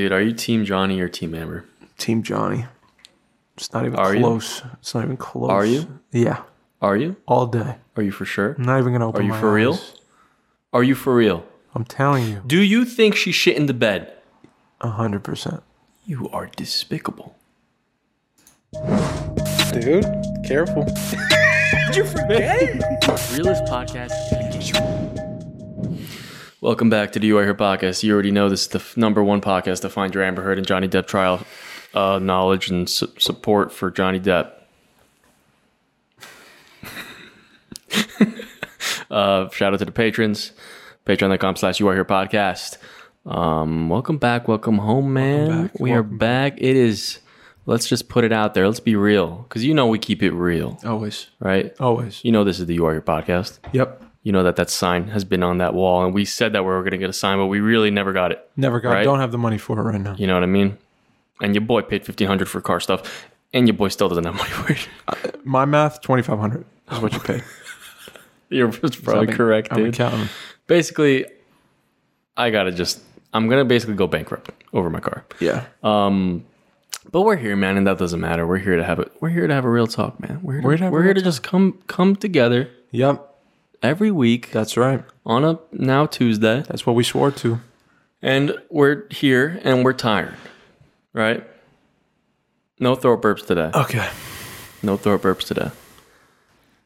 Dude, are you Team Johnny or Team Amber? Team Johnny. It's not even Are you? close. It's not even close. Are you? Yeah, Are you? all day. Are you for sure? I'm not even gonna open Are you my for real? Are you for real? I'm telling you, Do you think she shit in the bed? a hundred percent. You are despicable. Dude, careful. Did you forget? Realist podcast. Welcome back to the You Are Here podcast. You already know this is the f- number one podcast to find your Amber Heard and Johnny Depp trial uh, knowledge and su- support for Johnny Depp. uh, shout out to the patrons. Patreon.com slash You Are Here podcast. Um, welcome back. Welcome home, man. back, we welcome are back. It is, let's just put it out there. Let's be real. Because you know we keep it real, Always, right? always. You know this is the You Are Here podcast Yep. You know that that sign has been on that wall and we said that we were going to get a sign but we really never got it Never got. Right? Don't have the money for it right now. you know what i mean and your boy paid 1500 for car stuff and your boy still doesn't have money for it My math, twenty five hundred is what you pay. you're probably I've correct dude basically i gotta just i'm gonna basically go bankrupt over my car Yeah. um but we're here man and that doesn't matter we're here to have it we're here to have a real talk man we're here, We're here to we're here to just come come together Yep. Every week That's right. on a now tuesday That's what we swore to. And we're here and we're tired, right? No throat burps today. Okay. No throat burps today.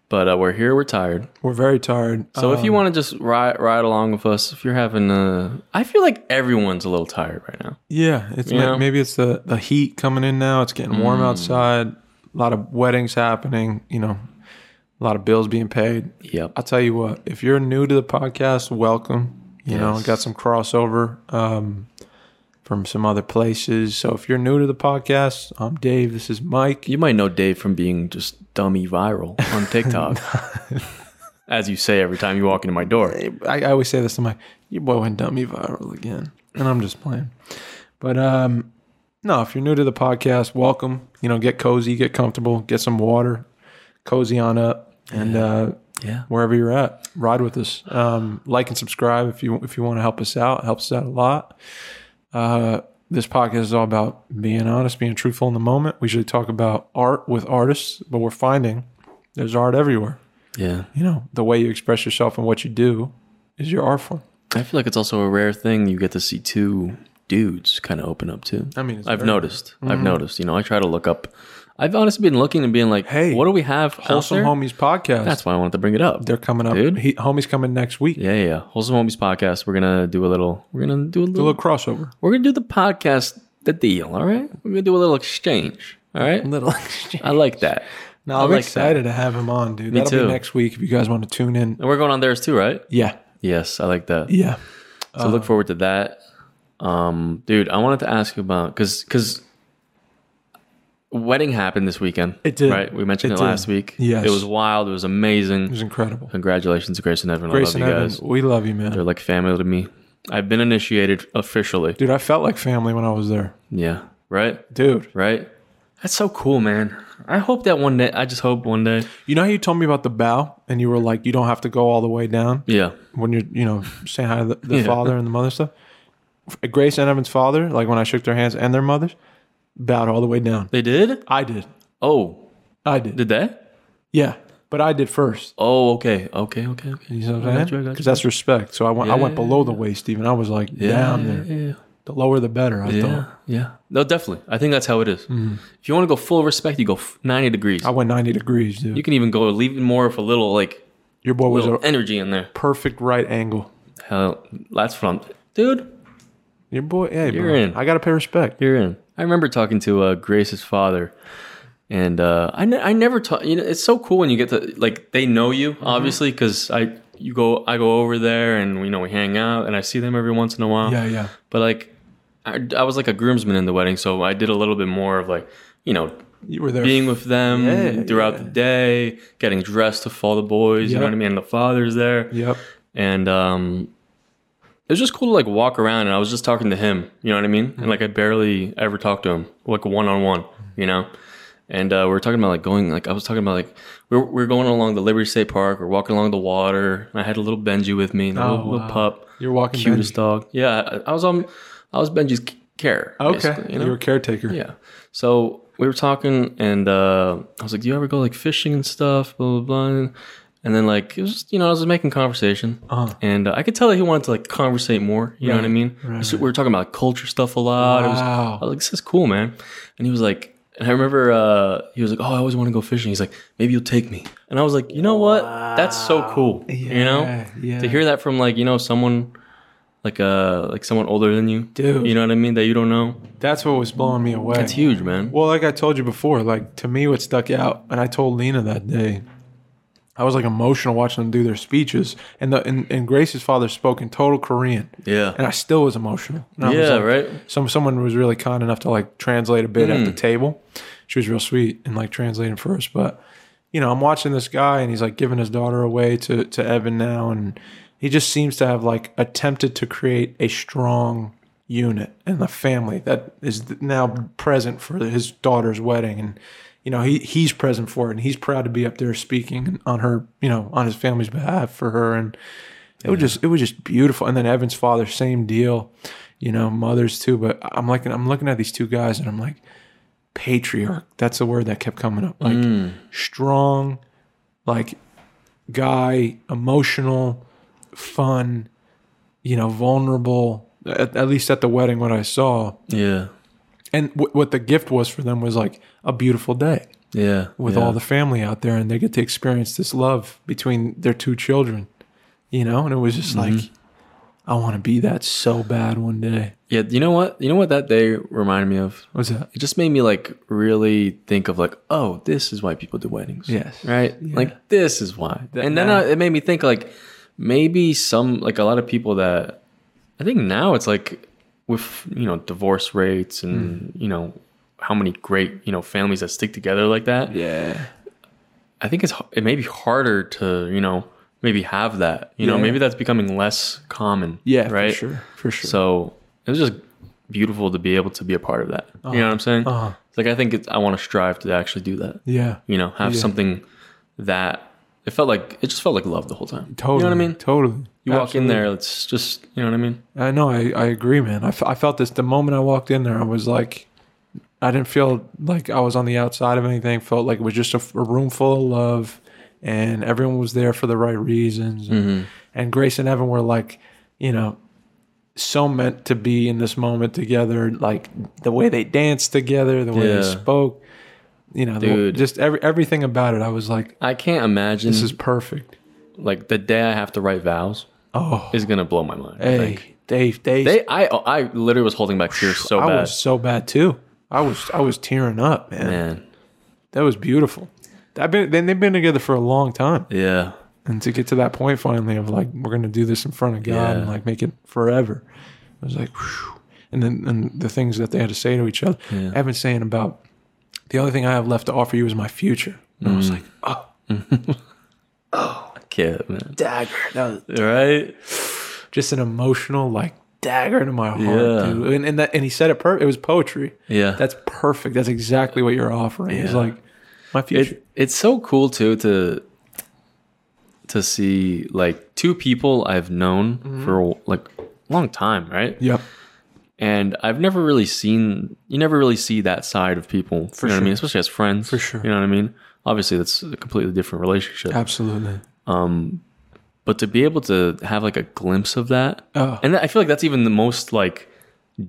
But uh, we're here, we're tired. We're very tired. So if you Um, want to just ride ride along with us, if you're having a, I feel like everyone's a little tired right now. Yeah, it's You ma- know? maybe it's the the heat coming in now. It's getting warm Mm. outside. A lot of weddings happening. You know, a lot of bills being paid. Yep. I'll tell you what. If you're new to the podcast, welcome. You know, got some crossover um, from some other places. So if you're new to the podcast, I'm Dave. This is Mike. You might know Dave from being just dummy viral on TikTok. As you say every time you walk into my door. I, I always say this to my your boy went dummy viral again, and I'm just playing. But um, no, if you're new to the podcast, welcome. You know, get cozy, get comfortable, get some water, cozy on up, and uh, Yeah. wherever you're at, ride with us. Um, like and subscribe if you if you want to help us out. It helps us out a lot. Uh, this podcast is all about being honest, being truthful in the moment. We usually talk about art with artists, but we're finding there's art everywhere. Yeah. You know, the way you express yourself and what you do is your art form. I feel like it's also a rare thing you get to see two dudes kind of open up to. I mean, it's I've noticed. I've noticed. You know, I try to look up. I've honestly been looking and being like, Hey, what do we have? out Wholesome there? Homies podcast. That's why I wanted to bring it up. they're coming up. Dude. He, homies coming next week. yeah, yeah, yeah. Wholesome Homies podcast. We're gonna do a little. We're gonna do a Do a little crossover. we're gonna do the podcast, the deal. All right. We're gonna do a little exchange. All right. Little. Exchange. I like that. no, I I'm like excited to have him on, dude. Me That'll too. be next week if you guys want to tune in. And we're going on theirs too, right? Yeah, Yes, I like that. yeah. So look forward to that. Um, dude, I wanted to ask you about because because wedding happened this weekend. It did. Right, we mentioned It it, last week. Yes. it was wild. It was amazing. It was incredible. Congratulations to Grace and Evan. Grace I and love you Evan, guys. we love you, man. They're like family to me. I've been initiated officially. Dude, I felt like family when I was there. Yeah. Right. Dude, Right. That's so cool, man. I hope that one day. I just hope one day. you know how you told me about the bow and you were like, you don't have to go all the way down Yeah. when you're, you know, saying hi to the, the Yeah. father and the mother stuff? Grace and Evan's father, like when I shook their hands and their mothers, bowed all the way down. They did. I did. Oh, I did. did they? Yeah, but I did first. Oh, okay, okay, okay, okay. You know what I'm got you, I saying? Because that's respect. So I went. I went Yeah. below the waist, even. I was like down there. Yeah. The lower, the better. I Yeah, thought. yeah. No, definitely. I think that's how it is. Mm-hmm. If you want to go full respect, you go 90 degrees. I went 90 degrees, dude. you can even go leave more of a little like Your boy was a energy in there. perfect right angle. Hell, that's fun, dude. Your boy, hey, You're bro, in. I gotta pay respect. You're in. I remember talking to uh, Grace's father, and uh, I ne- I never talk. You know, it's so cool when you get to like they know you Mm-hmm. obviously because I you go I go over there and you know we hang out and I see them every once in a while. Yeah, yeah. But like, I, I was like a groomsman in the wedding, so I did a little bit more of like you know You were there. being with them Yeah, throughout yeah. the day, getting dressed to follow the boys. You know what I mean? And the father's there, Yep. and um, it was just cool to like walk around. And I was just talking to him. You know what I mean? Mm-hmm. And like I barely ever talked to him, like one on one. You know. And uh, we were talking about like going, like I was talking about like we we're, we we're going along the Liberty State Park. We're walking along the water. And I had a little Benji with me, a little, Oh, little pup, You're walking. cutest dog. Yeah, I, I was on, I was Benji's Okay, care. basically, you are a caretaker. yeah. So we were talking, and uh, I was like, "Do you ever go like fishing and stuff?" Blah blah blah. And then like it was, just, you know, I was just making conversation, Uh-huh. and uh, I could tell that he wanted to like conversate more. You know what I mean? right, So we were talking about culture stuff a lot. It was, Wow. I was like, "This is cool, man." And he was like, and I remember uh, he was like, "Oh, I always want to go fishing." He's like, "Maybe you'll take me." And I was like, "You know what? That's so cool." you know, Yeah, yeah. to hear that from like you know someone like uh like someone older than you, Dude. You know what I mean? That you don't know. That's what was blowing me away. That's huge, man. Well, like I told you before, like to me, what stuck out, and I told Lena that day, I was like emotional watching them do their speeches, and the and, and Grace's father spoke in total Korean, Yeah. and I still was emotional. I was Yeah, like- right. Some someone was really kind enough to like translate a bit at the Mm. table. She was real sweet and like translating for us, but you know, I'm watching this guy, and he's like giving his daughter away to to Evan now, and he just seems to have like attempted to create a strong unit and a family that is now present for his daughter's wedding and you know he he's present for it and he's proud to be up there speaking on her you know on his family's behalf for her. And it was just it was just beautiful. And then Evan's father same deal you know mothers too. But I'm like I'm looking at these two guys and I'm like patriarch. That's the word that kept coming up. Like mm. strong like guy emotional fun you know vulnerable. At, at least at the wedding what i saw Yeah. And w- what the gift was for them was like a beautiful day Yeah. with yeah. all the family out there and they get to experience this love between their two children you know and it was just Mm-hmm. like i want to be that so bad one day Yeah. You know what? You know what that day reminded me of? what's that It just made me like really think of like, oh, this is why people do weddings. Yes. Right. Yeah. Like this is why. That- and then I, it made me think like maybe some like a lot of people that I think now it's like with you know divorce rates and Hmm. you know how many great you know families that stick together like that. yeah I think it's it may be harder to you know maybe have that. You know maybe that's becoming less common. yeah Right. for sure for sure So it was just beautiful to be able to be a part of that. You know what I'm saying? uh-huh. It's like I think it's, I want to strive to actually do that. yeah You know, have Yeah. something that it felt like it just felt like love the whole time. totally You know what I mean? totally You walk in there, it's just you know what I mean. I know. I, I agree, man. I, f- I felt this the moment I walked in there. I was like, I didn't feel like I was on the outside of anything. Felt like it was just a room full of love, and everyone was there for the right reasons. And, Mm-hmm. and Grace and Evan were like, you know, so meant to be in this moment together. Like the way they danced together, the way Yeah. they spoke. You know, the- Dude. just every everything about it. I was like, I can't imagine this is perfect. like the day I have to write vows Oh, is gonna blow my mind. Hey, think. they they They I I literally was holding back tears so I bad. was so bad too. I was I was tearing up, man. Man. That was beautiful. I've been they've been together for a long time, Yeah. and to get to that point finally of like we're gonna do this in front of God and like make it forever. I was like, whew. and then and the things that they had to say to each other. Yeah. Evan saying about the only thing I have left to offer you is my future. And I was Mm. like, oh, oh, Kid, man. dagger. That was Right? just an emotional like dagger into my heart, Yeah. dude. And and that and he said it per it was poetry. Yeah. That's perfect. That's exactly what you're offering. It's like my future. it, it's so cool too to to see like two people I've known Mm-hmm. for like a long time, right? yep. And I've never really seen you never really see that side of people. For you know what I sure. mean? Especially as friends. For sure. You know what I mean? Obviously that's a completely different relationship. Absolutely. Um But to be able to have like a glimpse of that Oh. and I feel like that's even the most like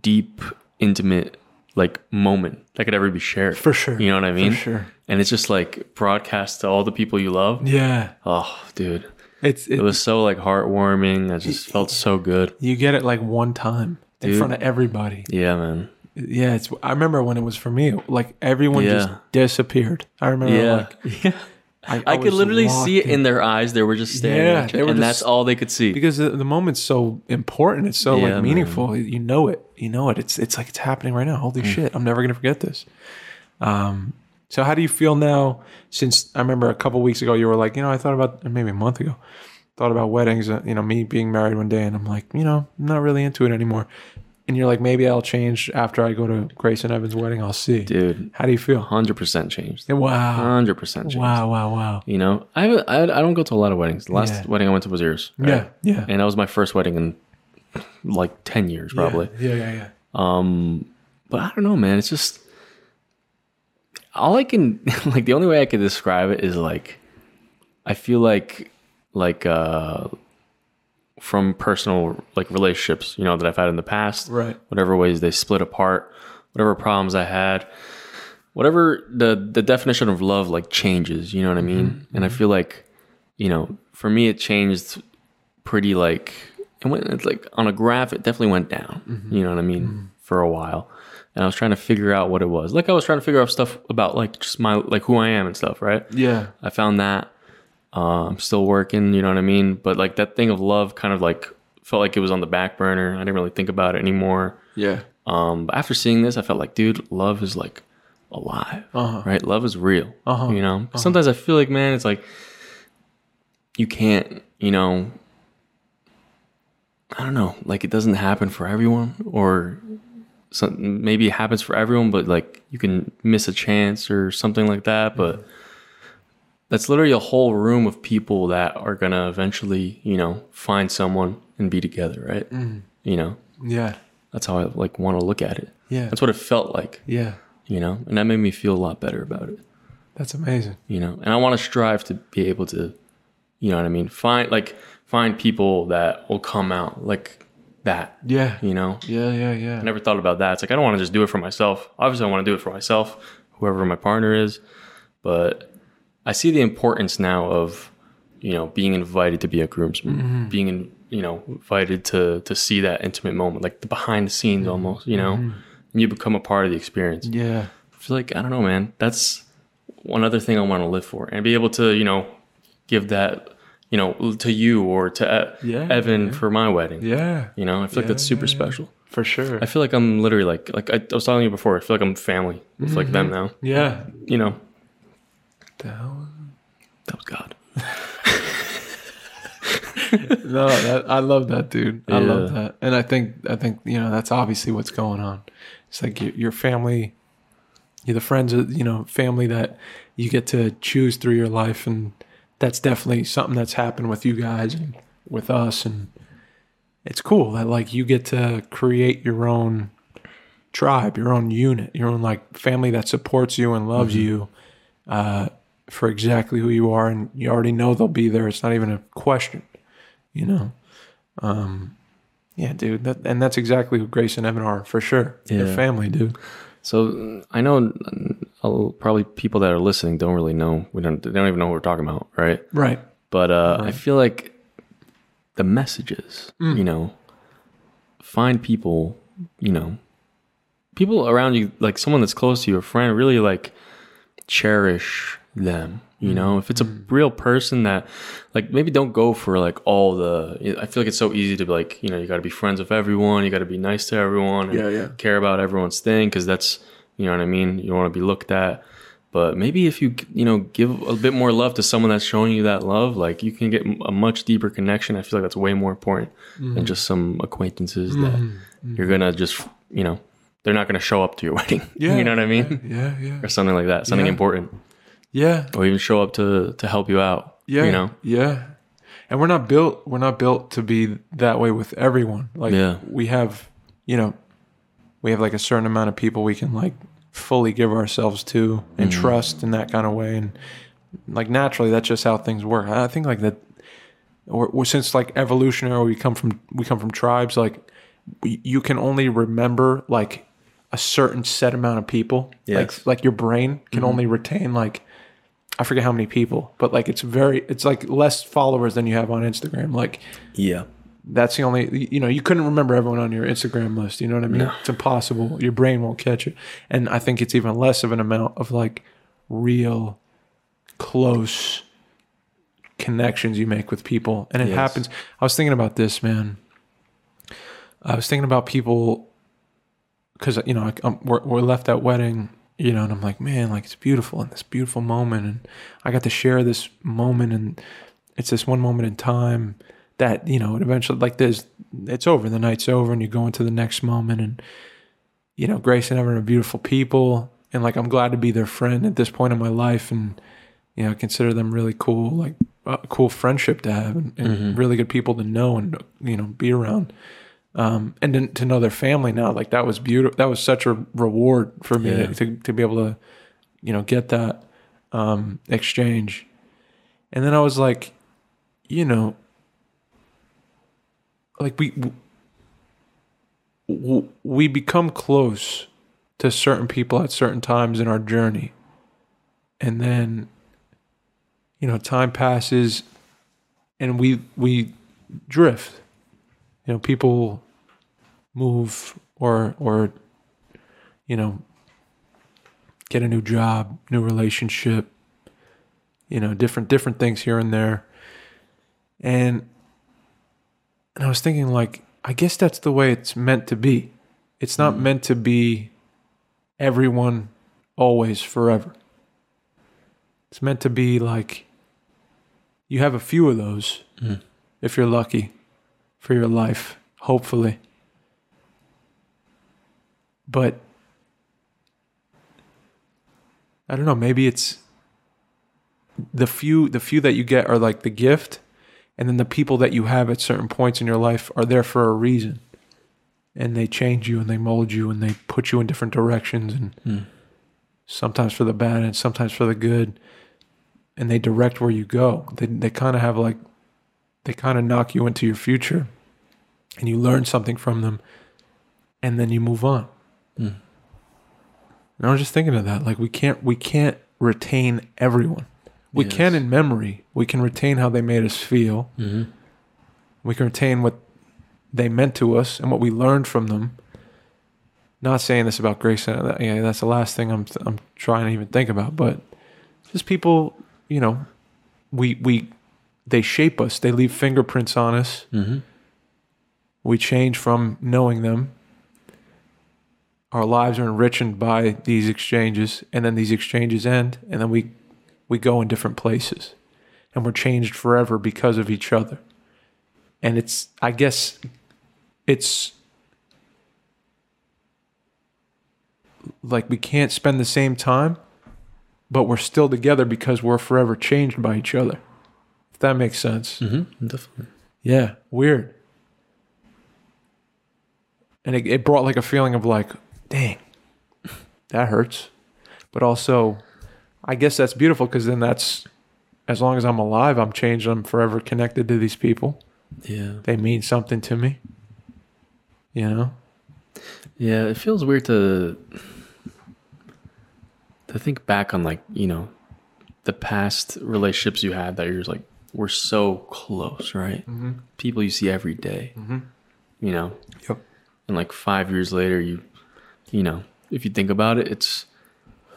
deep, intimate like moment that could ever be shared. For sure. You know what I mean? For sure. And it's just like broadcast to all the people you love. Yeah. Oh, dude. It's it, It was so like heartwarming. I just felt so good. you get it like one time in Dude. front of everybody. Yeah, man. Yeah, it's I remember when it was for me, like everyone just disappeared. I remember Yeah. like yeah. I, I could was literally see it locked in their eyes. They were just staring Yeah, at you. they were and just- that's all they could see. because the, the moment's so important. It's so Yeah, like man. meaningful. You know it. You know it. It's it's like it's happening right now. Mm. Holy shit! I'm never gonna forget this. Um, so how do you feel now? Since I remember a couple weeks ago, you were like, you know, I thought about maybe a month ago, thought about weddings. uh, You know, me being married one day, and I'm like, you know, I'm not really into it anymore. And you're like, maybe I'll change after I go to Grace and Evan's wedding. I'll see. Dude, How do you feel? 100% changed. Wow. 100% changed. Wow. Wow. Wow. You know, I, I I don't go to a lot of weddings. The last Yeah. wedding I went to was yours. right? Yeah. Yeah. And that was my first wedding in like 10 years, probably. Yeah. Yeah. Yeah. Um, but I don't know, man. It's just all I can like. The only way I can describe it is like I feel like like uh from personal like relationships, you know, that I've had in the past. Right. Whatever ways they split apart, whatever problems I had, whatever the the definition of love like changes, you know what I mean? Mm-hmm, and I mm-hmm. feel like, you know, for me it changed pretty like it went it's like on a graph it definitely went down. Mm-hmm. You know what I mean? For a while. And I was trying to figure out what it was. Like I was trying to figure out stuff about like just my like who I am and stuff, right? Yeah. I found that. Uh, I'm still working, you know what I mean? But like that thing of love kind of like felt like it was on the back burner. I didn't really think about it anymore. Yeah. Um, but after seeing this, I felt like, dude, love is like alive, Uh-huh. right? Love is real, Uh-huh. you know? Sometimes I feel like, man, it's like you can't, you know, I don't know, like it doesn't happen for everyone or some, maybe it happens for everyone, but like you can miss a chance or something like that. But that's literally a whole room of people that are gonna eventually, you know, find someone and be together, right? Mm. You know, Yeah. that's how I like want to look at it. Yeah. That's what it felt like, Yeah. you know, and that made me feel a lot better about it, That's amazing. you know. And I want to strive to be able to, you know what I mean, find like find people that will come out like that, Yeah. you know. Yeah. Yeah. Yeah. I never thought about that. It's like I don't want to just do it for myself. Obviously, I want to do it for myself, whoever my partner is. But I see the importance now of, you know, being invited to be a groomsman, mm-hmm. being in, you know, invited to to see that intimate moment, like the behind the scenes mm-hmm. almost, you know, mm-hmm. and you become a part of the experience. Yeah. I feel like I don't know, man. That's one other thing I want to live for, and be able to, you know, give that, you know, to you or to E- Yeah, Evan for my wedding. Yeah. You know, I feel like that's super special. For sure. I feel like I'm literally like like I, I was telling you before. I feel like I'm family with like them now. yeah. You know, The hell? that was God. no, that, I love that, dude. I love that, and I think I think you know that's obviously what's going on. It's like your, your family, you're the friends of you know family that you get to choose through your life, and that's definitely something that's happened with you guys and with us, and it's cool that like you get to create your own tribe, your own unit, your own like family that supports you and loves you uh, for exactly who you are, and you already know they'll be there. It's not even a question, you know. Um, yeah, dude, that, and that's exactly who Grace and Evan are for sure. Yeah. family, dude. So I know uh, probably people that are listening don't really know. We don't. They don't even know what we're talking about, right? Right. But uh, I feel like the messages, you know, find people, you know, people around you, like someone that's close to you, a friend, really like cherish them. You know, if it's a real person that, like, maybe don't go for like all the. I feel like it's so easy to be like, you know, you got to be friends with everyone, you got to be nice to everyone, and Yeah, yeah. care about everyone's thing because that's, you know what I mean. You want to be looked at. But maybe if you you know give a bit more love to someone that's showing you that love, like you can get a much deeper connection. I feel like that's way more important Mm-hmm. than just some acquaintances that you're gonna just you know they're not gonna show up to your wedding. Yeah. you know what I mean, Yeah, yeah, or something like that, something Yeah. important, yeah, or even show up to to help you out. yeah. you know, yeah. And we're not built. We're not built to be that way with everyone. Like, Yeah. we have, you know, we have like a certain amount of people we can like fully give ourselves to and Mm-hmm. trust in that kind of way. And like naturally, that's just how things work. I think like that, or, or since like evolutionary, we come from we come from tribes. Like we, you can only remember like a certain set amount of people. Yes. Like like your brain can only retain like I forget how many people, but like it's very it's like less followers than you have on Instagram. Like yeah, that's the only you know you couldn't remember everyone on your Instagram list. You know what I mean? It's impossible. Your brain won't catch it, and I think it's even less of an amount of like real close connections you make with people, and it Yes. happens. I was thinking about this, man. I was thinking about people because you know like, um, we're, we're left that wedding you know and i'm like man like it's beautiful and this beautiful moment and i got to share this moment and it's this one moment in time that you know it eventually like there's it's over the night's over and you go into the next moment and you know grace and evan are beautiful people and like i'm glad to be their friend at this point in my life and you know I consider them really cool like a cool friendship to have and, and mm-hmm. really good people to know and you know be around um, and then to know their family now, like that was beautiful. That was such a reward for me Yeah. to, to be able to, you know, get that um, exchange. And then I was like, you know, like we we become close to certain people at certain times in our journey, and then, you know, time passes, and we we drift. You know, people move or or you know get a new job, new relationship, you know, different different things here and there. And and I was thinking like I guess that's the way it's meant to be. It's not meant to be everyone always forever. It's meant to be like you have a few of those Mm. if you're lucky for your life, hopefully. But I don't know, maybe it's the few the few that you get are like the gift and then the people that you have at certain points in your life are there for a reason. And they change you and they mold you and they put you in different directions and Mm. sometimes for the bad and sometimes for the good. And they direct where you go. They they kind of have like they kind of knock you into your future and you learn something from them and then you move on. Mm. And I was just thinking of that. Like we can't we can't retain everyone. We Yes. can in memory. We can retain how they made us feel. Mm-hmm. We can retain what they meant to us and what we learned from them. Not saying this about Grace. uh, that- Yeah, that's the last thing I'm I'm trying to even think about. But just people, you know, we we they shape us. They leave fingerprints on us. Mm-hmm. We change from knowing them. Our lives are enriched by these exchanges, and then these exchanges end, and then we we go in different places, and we're changed forever because of each other. And it's, I guess, it's like we can't spend the same time, but we're still together because we're forever changed by each other. If that makes sense. Mm-hmm. Definitely. Yeah, weird. And it, it brought like a feeling of like, dang, that hurts. But also, I guess that's beautiful because then that's, as long as I'm alive, I'm changed. I'm forever connected to these people. Yeah. They mean something to me. You know? Yeah, it feels weird to to think back on like, you know, the past relationships you had that you're just like we're so close, right? Mm-hmm. People you see every day, Mm-hmm. you know. Yep. And like 5 years later you you know, if you think about it, it's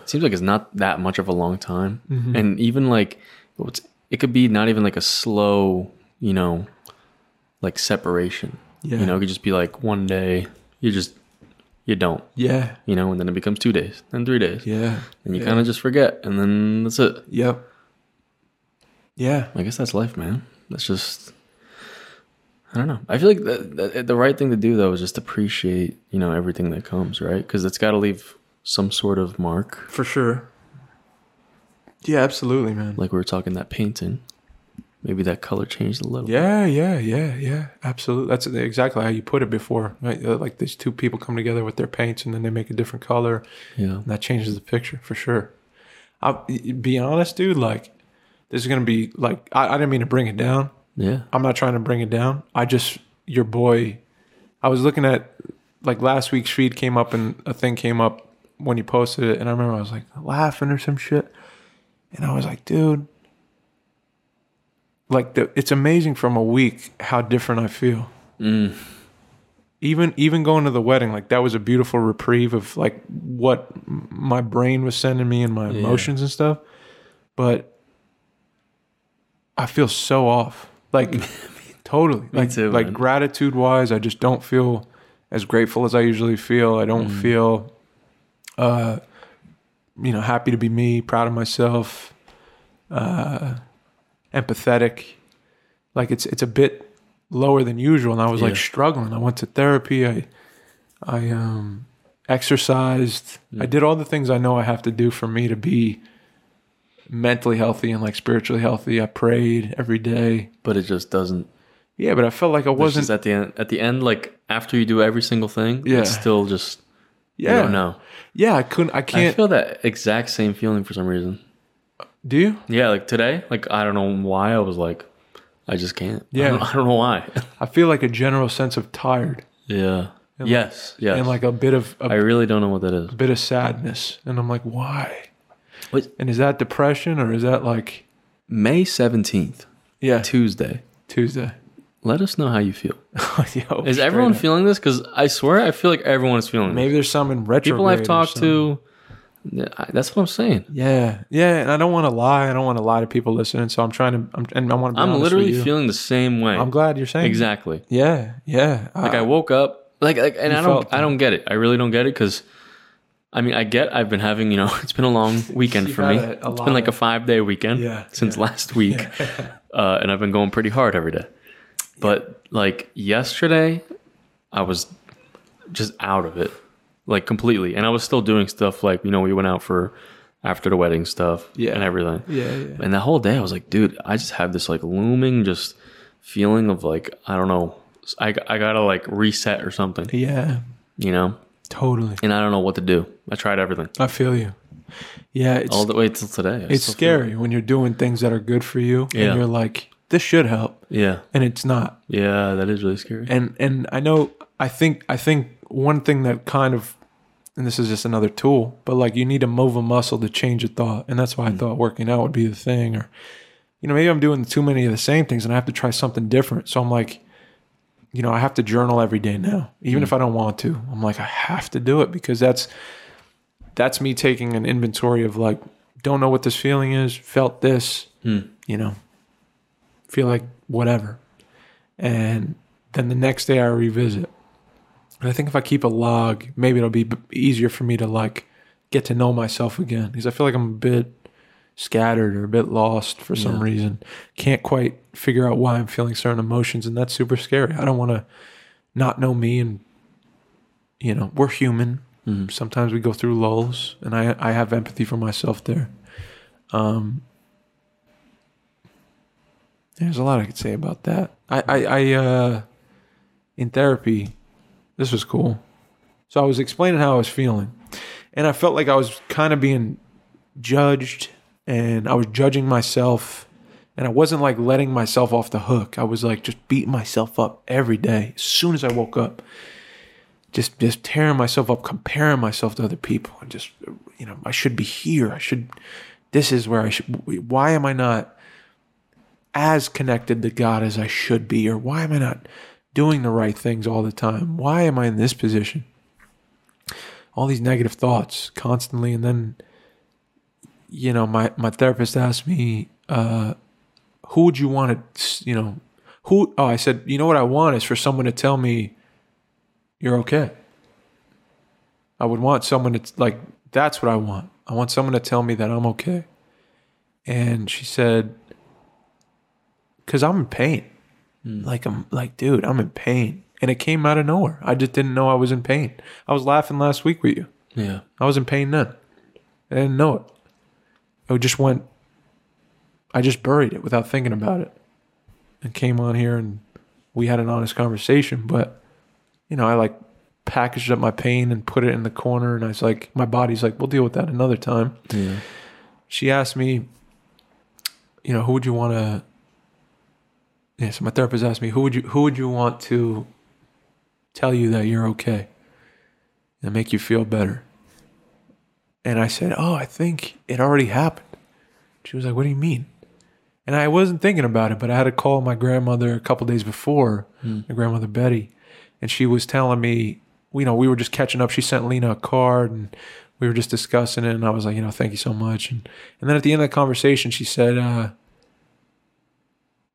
it seems like it's not that much of a long time. Mhm. And even like it could be not even like a slow, you know, like separation. Yeah. You know, it could just be like one day you just you don't, Yeah. you know, and then it becomes two days, then three days, Yeah. and you Yeah. kind of just forget, and then that's it. Yep. Yeah. I guess that's life, man. That's just I don't know. I feel like the, the, the right thing to do though is just appreciate, you know, everything that comes, right? Because it's got to leave some sort of mark. For sure. Yeah, absolutely, man. Like we were talking that painting, maybe that color changed a little. Yeah, yeah, yeah, yeah. Absolutely. That's exactly how you put it before. Right? Uh, Like these two people come together with their paints and then they make a different color. Yeah. And that changes the picture for sure. I'll be honest, dude. Like, this is going to be like, I, I didn't mean to bring it down. Yeah. I'm not trying to bring it down. I just, your boy, I was looking at, like, last week's feed came up and a thing came up when you posted it. And I remember I was like laughing or some shit. And I was like, dude, like, the, it's amazing from a week how different I feel. Mm. Even even going to the wedding, like that was a beautiful reprieve of like what my brain was sending me and my Yeah. emotions and stuff. But I feel so off. Like totally. Me like too, like gratitude wise, I just don't feel as grateful as I usually feel. I don't Mm. feel uh you know, happy to be me, proud of myself, uh empathetic. Like it's it's a bit lower than usual and I was like struggling. I went to therapy. I I um exercised. I Mm. did all the things I know I have to do for me to be mentally healthy and like spiritually healthy. I prayed every day. But it just doesn't. Yeah, but I felt like I wasn't. at the end. At the end, like after you do every single thing, Yeah. it's still just yeah, you don't know. yeah. I couldn't. I I can't. feel that exact same feeling for some reason. do you? Yeah, like today, like I don't know why I was like, I just can't. Yeah. I don't, I don't know why. I feel like a general sense of tired yeah. yes. Yes. and like a bit of a I really don't know what that is. A bit of sadness, and I'm like, why? Wait. And is that depression or is that like May seventeenth, yeah Tuesday. Tuesday? Let us know how you feel. Yo, Is everyone up. feeling this? Because I swear, I feel like everyone is feeling. Maybe there's some in this. retrograde. people I've talked to. That's what I'm saying. Yeah, yeah, and I don't want to lie. I don't want to lie to people listening. So I'm trying to. I'm, and I want to. Be I'm honest literally with you. feeling the same way. I'm glad you're saying that. exactly. Yeah, yeah. Like uh, I woke up, like, like and I don't, I don't get it. I really don't get it because, I mean, I get I've been having, you know, it's been a long weekend for me. a- a It's been like a five day weekend Yeah, since last week, uh, and I've been going pretty hard every day. But like yesterday, I was just out of it, like completely, and I was still doing stuff like you know we went out for after the wedding stuff, Yeah. and everything. yeah, yeah. And that whole day, I was like, dude, I just have this like looming just feeling of like, I don't know, I, I gotta like reset or something, Yeah, you know? Totally. And I don't know what to do. I tried everything I feel you. Yeah, it's all the way till today. I it's still feel scary when you're doing things that are good for you Yeah. and you're like, this should help. Yeah. and it's not. Yeah, that is really scary. And and I know I think I think one thing that kind of and this is just another tool, but like you need to move a muscle to change a thought. And that's why I hmm. thought working out would be the thing. Or, you know, maybe I'm doing too many of the same things and I have to try something different. So I'm like, you know, I have to journal every day now, even if I don't want to. I'm like, I have to do it because that's that's me taking an inventory of like, don't know what this feeling is, felt this, Hmm. you know, feel like whatever. And then the next day I revisit. And I think if I keep a log, maybe it'll be easier for me to like get to know myself again because I feel like I'm a bit scattered or a bit lost for some Yeah. reason. Can't quite figure out why I'm feeling certain emotions, and that's super scary. I don't want to not know me, and you know, we're human. Mhm. Sometimes we go through lulls, and I I have empathy for myself there. Um, there's a lot I could say about that. I I, I uh, in therapy, this was cool. So I was explaining how I was feeling, and I felt like I was kind of being judged, and I was judging myself, and I wasn't like letting myself off the hook. I was like just beating myself up every day as soon as I woke up just just tearing myself up, comparing myself to other people, and just you know, I should be here. I should. This is where I should. Why am I not as connected to God as I should be, or why am I not doing the right things all the time? Why am I in this position? All these negative thoughts constantly, and then, you know, my my therapist asked me, uh, "Who would you want to, you know, who?" Oh, I said, "You know what I want is for someone to tell me." you're okay. I would want someone to like that's what I want. I want someone to tell me that I'm okay. And she said cuz I'm in pain. Like I'm like dude, I'm in pain. And it came out of nowhere. I just didn't know I was in pain. I was laughing last week with you. Yeah. I was in pain then. I didn't know it. It just went I just buried it without thinking about it. And came on here and we had an honest conversation, but you know, I like packaged up my pain and put it in the corner and I was like my body's like, we'll deal with that another time. Yeah. She asked me, you know, who would you want to Yeah, so my therapist asked me, who would you who would you want to tell you that you're okay and make you feel better? And I said, "Oh, I think it already happened." She was like, "What do you mean?" And I wasn't thinking about it, but I had to call my grandmother a couple days before, my grandmother Betty, and she was telling me, you know, we were just catching up. She sent Lena a card, and we were just discussing it. And I was like, you know, thank you so much. And and then at the end of the conversation, she said, uh,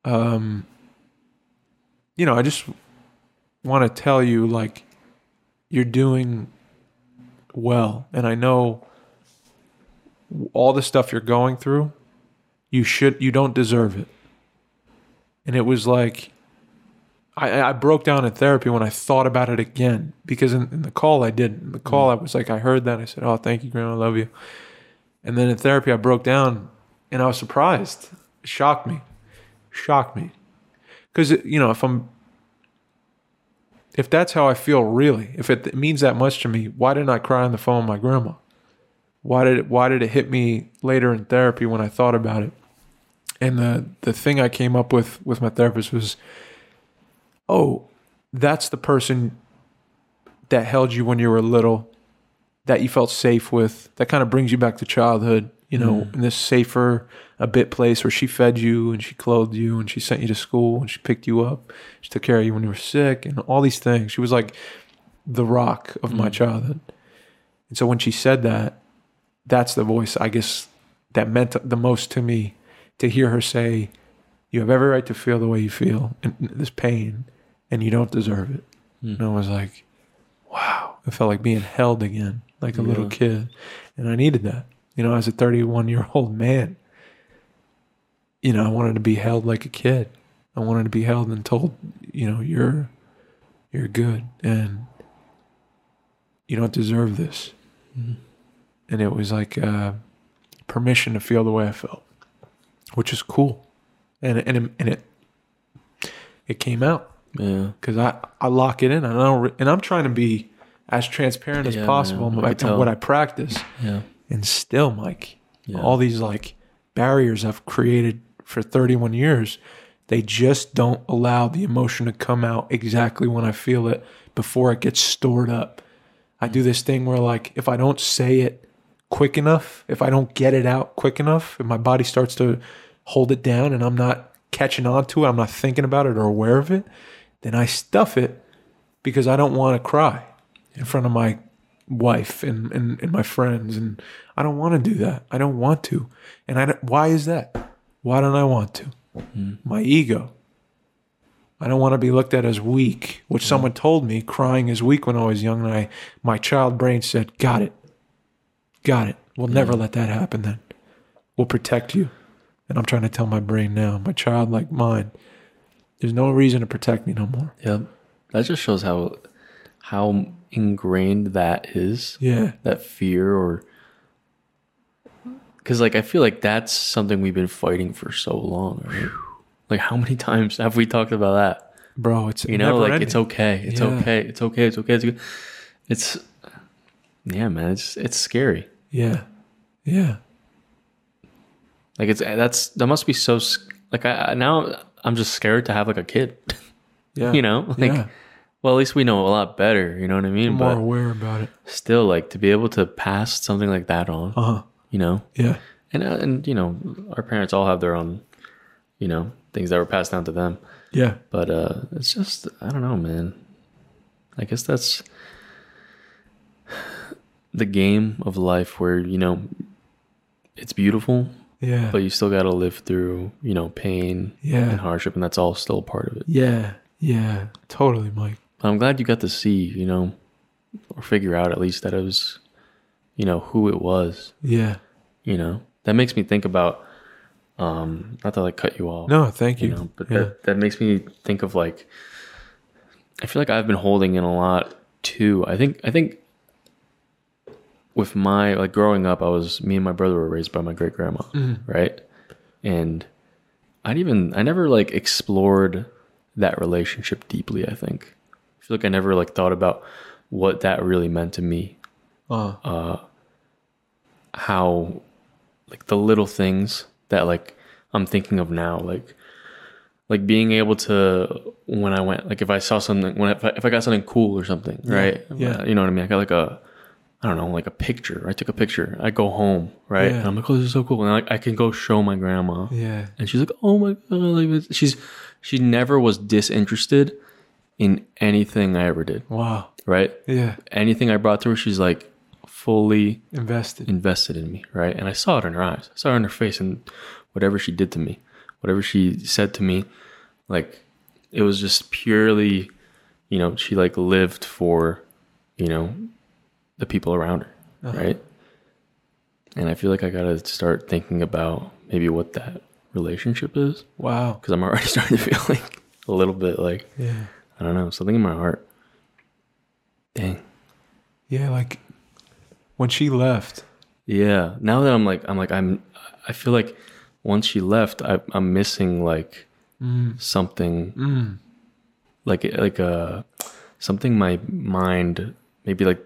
um, you know, I just want to tell you, like, you're doing well, and I know all the stuff you're going through. You should, you don't deserve it. And it was like, I, I broke down in therapy when I thought about it again because in, in the call I did. In the mm. call I was like, I heard that. I said, Oh, thank you, Grandma. I love you. And then in therapy, I broke down and I was surprised. It shocked me. Shocked me. because you know if I'm if that's how I feel really, if it means that much to me, why didn't I cry on the phone with my grandma? Why did it, why did it hit me later in therapy when I thought about it? And the the thing I came up with with my therapist was, oh, that's the person that held you when you were little, that you felt safe with, that kind of brings you back to childhood, you know, mm. in this safer a bit place where she fed you and she clothed you and she sent you to school and she picked you up. She took care of you when you were sick and all these things. She was like the rock of my mm. childhood. And so when she said that, that's the voice I guess that meant the most to me to hear her say, You have every right to feel the way you feel and this pain and you don't deserve it. Hmm. And I was like, Wow. It felt like being held again, like a little kid. And I needed that. You know, as a 31 year old man, you know, I wanted to be held like a kid. I wanted to be held and told, you know, you're you're good and you don't deserve this. Mm-hmm. And it was like uh, permission to feel the way I felt, which is cool. And and it- and it it came out Yeah. because I, I lock it in and I don't re- and I'm trying to be as transparent as Yeah, possible man, in I my- can in tell. what I practice. Yeah. And still, Mike, Yeah. all these like barriers I've created for 31 years, they just don't allow the emotion to come out exactly when I feel it before it gets stored up. I do this thing where like if I don't say it quick enough, if I don't get it out quick enough, if my body starts to hold it down and I'm not catching on to it, I'm not thinking about it or aware of it, then I stuff it because I don't want to cry in front of my wife and, and, and my friends. And I don't want to do that. I don't want to. And I why is that? Why don't I want to? Hmm. My ego. I don't want to be looked at as weak, which someone told me crying is weak when I was young. And I, my child brain said, got it. Got it. We'll never let that happen then. We'll protect you. And I'm trying to tell my brain now, my child like mine, there's no reason to protect me no more. Yep. That just shows how how ingrained that is. Yeah. That fear or because like I feel like that's something we've been fighting for so long, right? Like how many times have we talked about that? Bro, it's You know, like it's okay, it's Yeah. okay, it's okay, it's okay, it's okay. It's yeah, man. It's it's scary. Yeah. Yeah. Like it's that's that must be so like I now I'm just scared to have like a kid. Yeah. you know, like yeah. well at least we know a lot better. You know what I mean? I'm more But aware about it. still, like to be able to pass something like that on, Uh huh. you know, Yeah. and uh, and you know our parents all have their own, you know, things that were passed down to them. Yeah. But uh it's just I don't know, man. I guess that's the game of life where, you know, it's beautiful, Yeah. but you still got to live through, you know, pain Yeah. and hardship and that's all still part of it. yeah. Yeah. Totally, Mike. I'm glad you got to see, you know, or figure out at least that it was, you know, who it was, Yeah. you know. That makes me think about um not to like cut you off. No, thank you. you know but yeah. that, that makes me think of like i feel like i've been holding in a lot too i think i think with my like growing up i was me and my brother were raised by my great grandma Mm-hmm. right? And i didn't even i never like explored that relationship deeply i think. I feel like i never like thought about what that really meant to me. Uh, how like the little things that like I'm thinking of now like like being able to when I went like if I saw something when I, if I got something cool or something right? Yeah. you know what I mean? I got like a I don't know like a picture I took a picture I go home right Yeah. and I'm like oh this is so cool and like I can go show my grandma yeah. and she's like oh my god like she's she never was disinterested in anything I ever did Wow. right Yeah. anything I brought to her she's like fully Invested. invested in me, right? And I saw it in her eyes. I saw it in her face and whatever she did to me, whatever she said to me, like it was just purely, you know, she like lived for, you know, the people around her, uh-huh. right? And I feel like I got to start thinking about maybe what that relationship is Wow. because I'm already starting to feel like a little bit like, Yeah. I don't know, something in my heart. Dang. Yeah. Like when she left. Yeah. Now that I'm like, I'm like, I'm, I feel like once she left, I, I'm missing like mm. something Mm. like like a something my mind maybe like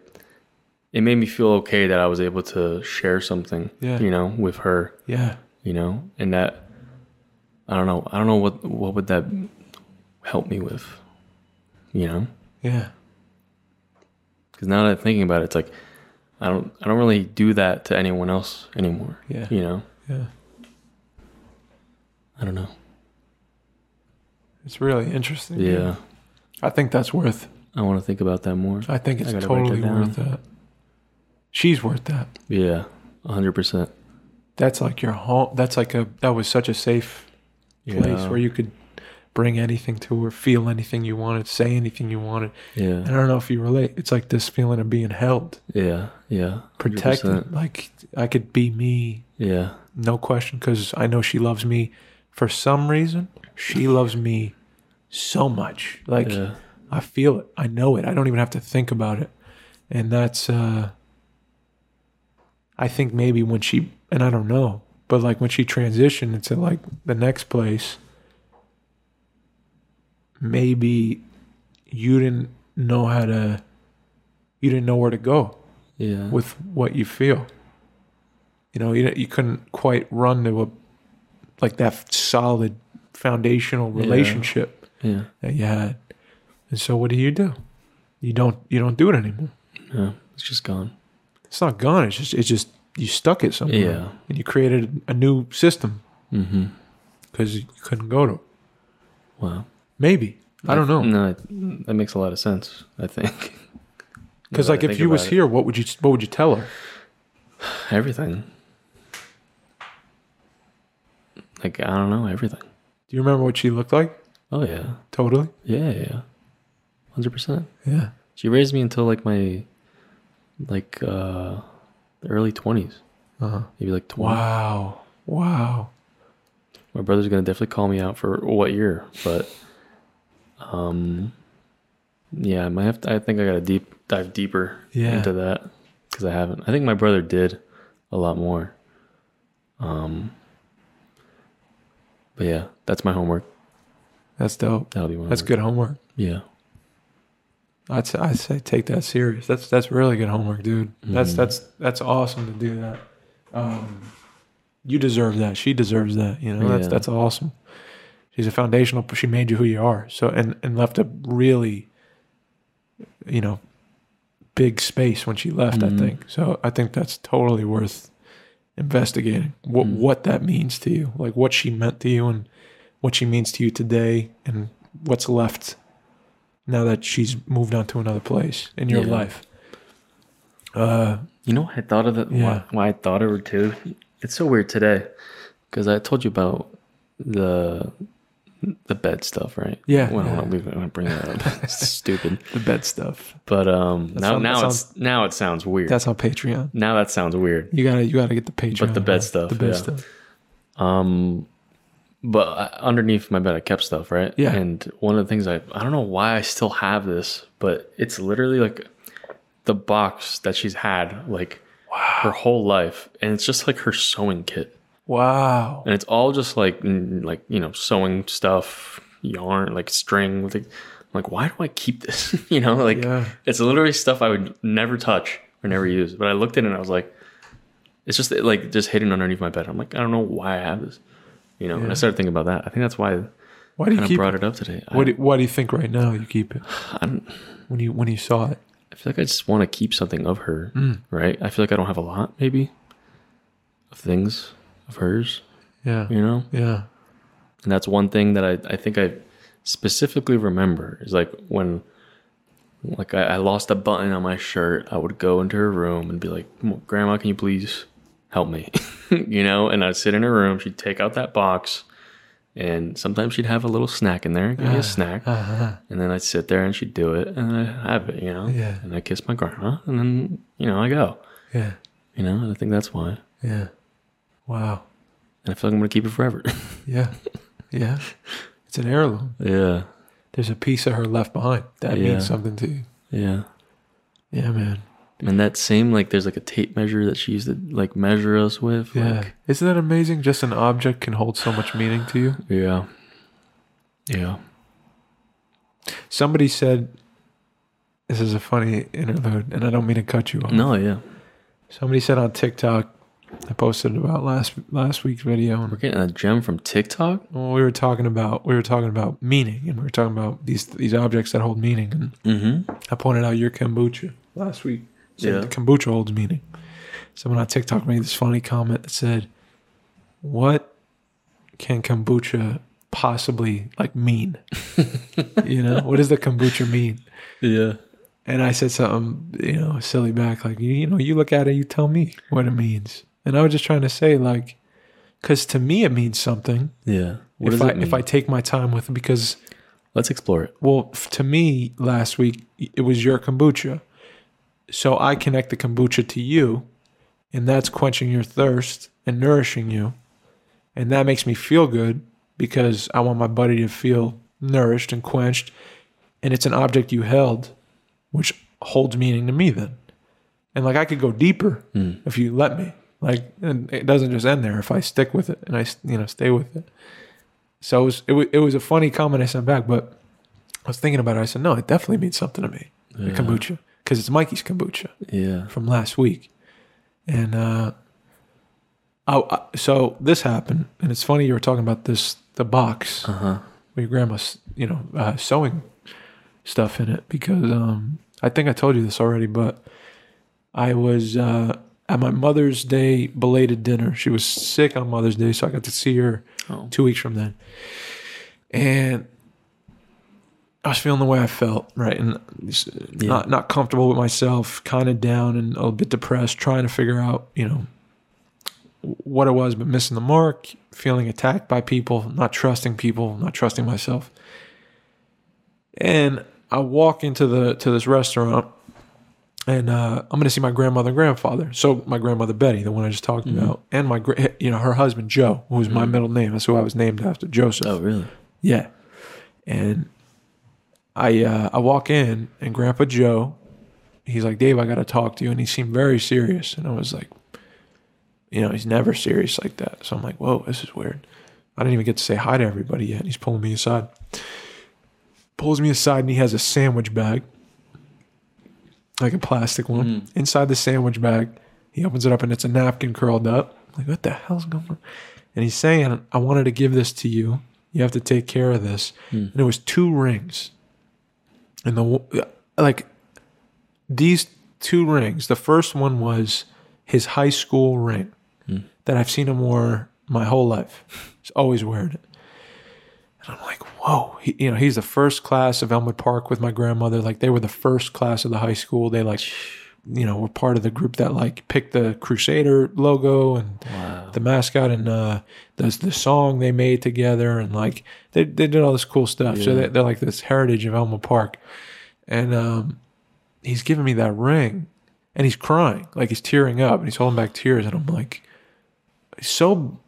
it made me feel okay that I was able to share something Yeah. you know with her Yeah. you know and that I don't know I don't know what what would that help me with you know Yeah. because now that I'm thinking about it it's like I don't I don't really do that to anyone else anymore Yeah. you know Yeah. I don't know It's really interesting. yeah I think that's worth. I want to think about that more I think it's I gotta write that totally down. worth that. She's worth that. yeah 100% That's like your home. That's like a. That was such a safe place yeah where you could bring anything to her, feel anything you wanted, say anything you wanted. yeah And I don't know if you relate. It's like this feeling of being held, yeah yeah 100%. protected. Like I could be me, yeah no question, because I know she loves me. For some reason, she loves me so much. Like yeah I feel it. I know it. I don't even have to think about it. And that's uh I think maybe when she and I don't know, but like when she transitioned into like the next place, maybe you didn't know how to you didn't know where to go yeah with what you feel. You know, you you couldn't quite run to a like that solid foundational Yeah. relationship yeah that you had. And so what do you do? You don't you don't do it anymore. yeah it's just gone It's not gone. It's just it's just you stuck it somewhere. Yeah. And you created a new system mm-hmm because you couldn't go to. it. wow Maybe. I don't know. no that makes a lot of sense I think Because like if you was it. here, what would you what would you tell her? everything like I don't know everything Do you remember what she looked like? oh yeah Totally. yeah yeah hundred percent Yeah. she raised me until like my like uh early twenties Uh-huh. maybe like twenty Wow. Wow. my brother's gonna definitely call me out for what year, but um, yeah, I might have. To, I think I gotta deep dive deeper Yeah. into that because I haven't. I think my brother did a lot more. Um, but yeah, that's my homework. That's dope. That'll be one. That's good homework. Yeah, I'd say, I'd say take that serious. That's that's really good homework, dude. That's Mhm. that's that's awesome to do that. Um, you deserve that. She deserves that. You know, that's Yeah. that's awesome. She's a foundational. She made you who you are. So and and left a really, you know, big space when she left. Mhm. I think so. I think that's totally worth investigating. What Mhm. what that means to you, like what she meant to you, and what she means to you today, and what's left now that she's moved on to another place in your Yeah. life. Uh, you know, I thought of it. Yeah. Why, why I thought of it too. It's so weird today because I told you about the the bed stuff, right? Yeah, Well, yeah. I'm gonna bring that up. It's stupid. the bed stuff. But um, That now sound- that now sounds- it's now it sounds weird. That's on Patreon. now that sounds weird. You gotta you gotta get the Patreon. But the bed stuff, The bed yeah. stuff. Um, but I- underneath my bed, I kept stuff, right? Yeah. And one of the things I I don't know why I still have this, but it's literally like the box that she's had like her whole life, and it's just like her sewing kit, Wow. and it's all just like like you know sewing stuff, yarn, like string. Like, I'm like, why do I keep this? you know, like Yeah. it's literally stuff I would never touch or never mm-hmm. use. But I looked at it and I was like, it's just like just hidden underneath my bed. I'm like, I don't know why I have this. You know, and I started thinking about that. I think that's why Why do you keep brought it? it up today. What do, why do you think right now you keep it I, don't, when you when you saw it? I feel like I just want to keep something of her, Mm. right? I feel like I don't have a lot, maybe, of things of hers, Yeah. you know? Yeah. And that's one thing that I, I think I specifically remember is like when like I, I lost a button on my shirt, I would go into her room and be like, Grandma, can you please help me? you know, and I'd sit in her room, she'd take out that box and sometimes she'd have a little snack in there, give me Ah. a snack. Uh-huh. And then I'd sit there and she'd do it and I have it, you know? Yeah. And I kiss my grandma and then, you know, I go. Yeah. You know, and I think that's why. Yeah. Wow. And I feel like I'm gonna keep it forever. Yeah. Yeah. It's an heirloom. yeah. There's a piece of her left behind. That Yeah. means something to you. Yeah. Yeah, man. And that same like there's like a tape measure that she used to like measure us with. Yeah. Like, Isn't that amazing? Just an object can hold so much meaning to you. yeah. Yeah. Somebody said, "This is a funny interlude," and I don't mean to cut you off. No, yeah. Somebody said on TikTok, I posted about last last week's video. We're getting a gem from TikTok. Well, we were talking about we were talking about meaning, and we were talking about these these objects that hold meaning. And Mm-hmm. I pointed out your kombucha last week. Said Yeah. kombucha holds meaning. Someone on TikTok made this funny comment that said, "What can kombucha possibly like mean? you know, what does the kombucha mean?" Yeah. And I said something, you know, silly back, like, you, you know, you look at it, you tell me what it means. And I was just trying to say, like, because to me it means something Yeah. What if I if I take my time with it. Because, Let's explore it. well, f- to me last week it was your kombucha, so I connect the kombucha to you, and that's quenching your thirst and nourishing you, and that makes me feel good because I want my buddy to feel nourished and quenched, and it's an object you held, which holds meaning to me then. And like I could go deeper Mm. if you let me. Like and it doesn't just end there if I stick with it and I you know stay with it. So it was it was, it was a funny comment I sent back, but I was thinking about it. I said no, it definitely means something to me. The kombucha because it's Mikey's kombucha Yeah. from last week, and uh, I, I, so this happened, and it's funny you were talking about this the box Uh huh. with your grandma's, you know, uh, sewing stuff in it because um, I think I told you this already, but I was uh, at my Mother's Day belated dinner. She was sick on Mother's Day, so I got to see her Oh. two weeks from then, and I was feeling the way I felt, right, and Yeah. not not comfortable with myself, kind of down and a bit depressed, trying to figure out, you know, what it was, but missing the mark, feeling attacked by people, not trusting people, not trusting myself. And I walk into the to this restaurant, and uh, I'm going to see my grandmother and grandfather. So my grandmother Betty, the one I just talked about, and my you know her husband Joe, who was my middle name. That's who I was named after, Joseph. Oh, really? Yeah. And I uh, I walk in and Grandpa Joe, he's like, Dave, I gotta talk to you. And he seemed very serious. And I was like, you know, he's never serious like that. So I'm like, whoa, this is weird. I didn't even get to say hi to everybody yet. He's pulling me aside. Pulls me aside and he has a sandwich bag. Like a plastic one. Inside the sandwich bag, he opens it up and it's a napkin curled up. I'm like, what the hell's going on? And he's saying, I wanted to give this to you. You have to take care of this. And it was two rings. And the like these two rings, the first one was his high school ring that I've seen him wear my whole life. He's always wearing it. And I'm like, whoa. He, you know, he's the first class of Elmwood Park with my grandmother. Like they were the first class of the high school. They like, you know, were part of the group that like picked the Crusader logo and Wow. the mascot and uh the, the song they made together and like they, they did all this cool stuff. So Yeah. they, they're like this heritage of Elmwood Park. And um he's giving me that ring and he's crying. Like he's tearing up and he's holding back tears and I'm like so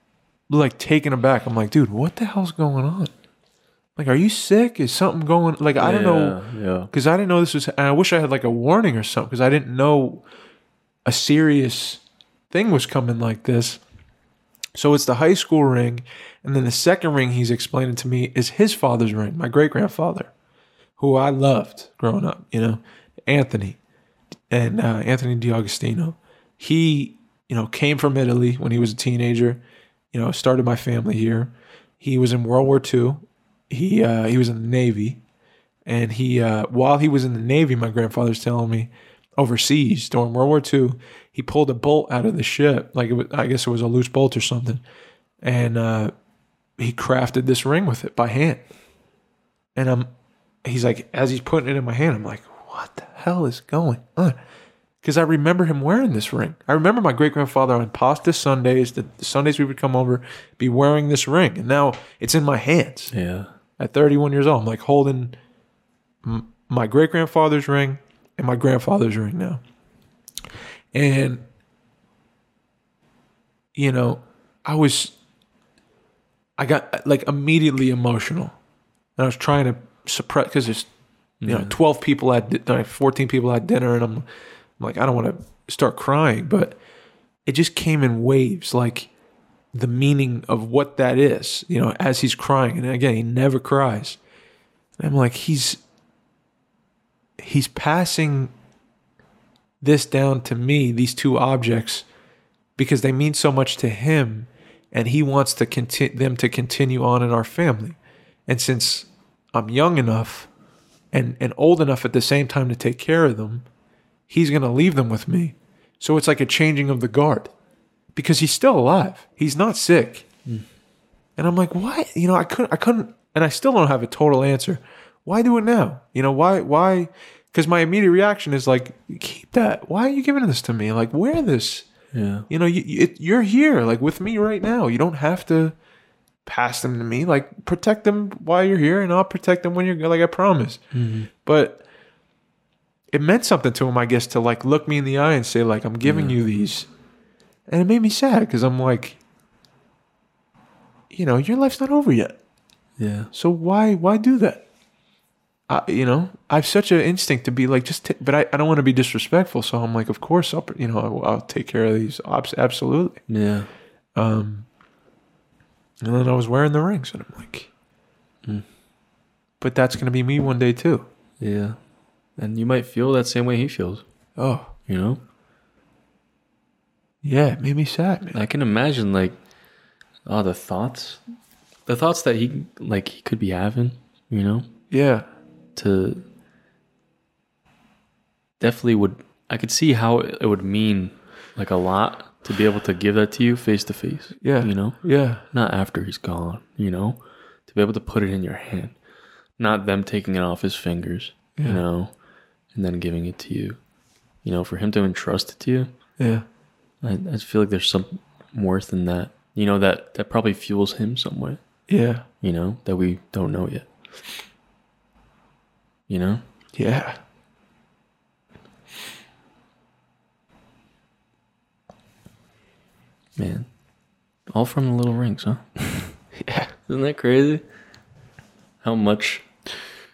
like taken aback. I'm like dude what the hell's going on like are you sick is something going like I don't know Yeah. because I didn't know this was. I wish I had like a warning or something because I didn't know a serious thing was coming like this. So it's the high school ring, and then the second ring he's explaining to me is his father's ring, my great grandfather, who I loved growing up. You know, Anthony and uh, Anthony D'Agostino. He, you know, came from Italy when he was a teenager. You know, started my family here. He was in World War II. He uh, he was in the Navy and he uh, while he was in the navy my grandfather's telling me overseas during world war ii he pulled a bolt out of the ship like it was, i guess it was a loose bolt or something and uh, he crafted this ring with it by hand. And i'm he's like as he's putting it in my hand i'm like what the hell is going on? Because i remember him wearing this ring. I remember my great grandfather on pasta sundays the, sundays we would come over be wearing this ring and now it's in my hands. Yeah. At 31 years old. I'm like holding m- my great grandfather's ring and my grandfather's ring now. And, you know, I was, I got like immediately emotional. And I was trying to suppress, because there's, you know, 12 people at, di- no, 14 people at dinner. And I'm, I'm like, I don't want to start crying. But it just came in waves. Like, the meaning of what that is, you know, as he's crying. And again, he never cries. And I'm like, he's he's passing this down to me, these two objects, because they mean so much to him, and he wants to conti- them to continue on in our family. And since I'm young enough and and old enough at the same time to take care of them, he's going to leave them with me. So it's like a changing of the guard because he's still alive. He's not sick. Hmm. And I'm like, why? You know, I couldn't, I couldn't, and I still don't have a total answer. Why do it now? You know, why, why? Because my immediate reaction is like, keep that. Why are you giving this to me? Like, wear this. Yeah. You know, you, you're here, like with me right now. You don't have to pass them to me. Like, protect them while you're here, and I'll protect them when you're like I promise. Mm-hmm. But it meant something to him, I guess, to like look me in the eye and say, like, I'm giving you these, and it made me sad because I'm like, you know, your life's not over yet. Yeah. So why why do that? I, you know, I have such an instinct to be like just, t- but I, I don't want to be disrespectful. So I'm like, of course, I'll you know I'll, I'll take care of these. Abs- Absolutely. Yeah. Um, and then I was wearing the rings, and I'm like, Mm. but that's gonna be me one day too. Yeah. And you might feel that same way he feels, Oh you know? Yeah, it made me sad, man. I can imagine like oh the thoughts the thoughts that he like he could be having, you know, Yeah, to definitely would I could see how it would mean like a lot to be able to give that to you face to face. Yeah. You know? yeah, Not after he's gone, you know? To be able to put it in your hand. Not them taking it off his fingers, Yeah. you know, and then giving it to you. You know, for him to entrust it to you, yeah, I, I feel like there's some worth in that. You know, that that probably fuels him some way, yeah, you know, that we don't know yet. You know? yeah. Man. All from the little rings, huh? Yeah. Isn't that crazy? How much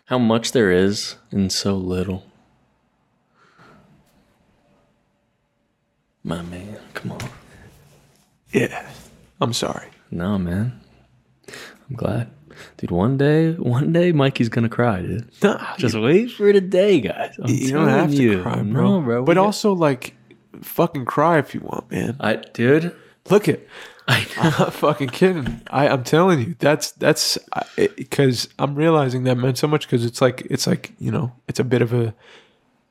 how much there is in so little. My man, come on. Yeah. I'm sorry. No, man. I'm glad. Dude, one day, one day Mikey's gonna cry, dude. Nah, Just wait for the day, guys. I'm you don't telling have to you. cry, bro. No, bro. But got- also, like, fucking cry if you want, man. I dude, Look it. I I'm not fucking kidding. I, I'm telling you, that's that's because I'm realizing that meant so much because it's like it's like you know it's a bit of a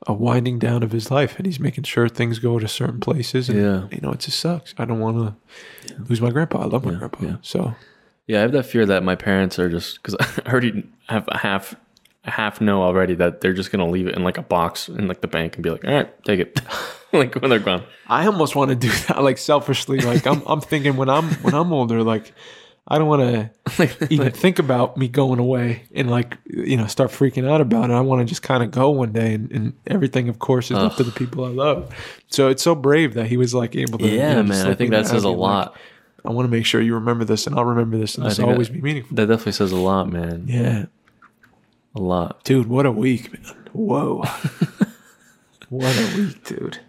a winding down of his life, and he's making sure things go to certain places. And, Yeah. you know, it just sucks. I don't want to lose my grandpa. I love my Yeah, grandpa. yeah. So Yeah, I have that fear that my parents are just because I already have a half, a half know already that they're just gonna leave it in like a box in like the bank and be like, all right, take it, like when they're gone. I almost want to do that, like selfishly. Like I'm I'm thinking when I'm when I'm older, like I don't want to even think about me going away and like you know start freaking out about it. I want to just kind of go one day, and, and everything, of course, is up to the people I love. So it's so brave that he was like able to. you Yeah, know, man, I think that says a be like, lot. I want to make sure you remember this, and I'll remember this, and this will always that- be meaningful. That definitely says a lot, man. Yeah, A lot. dude, what a week, man! Whoa, what a week, dude!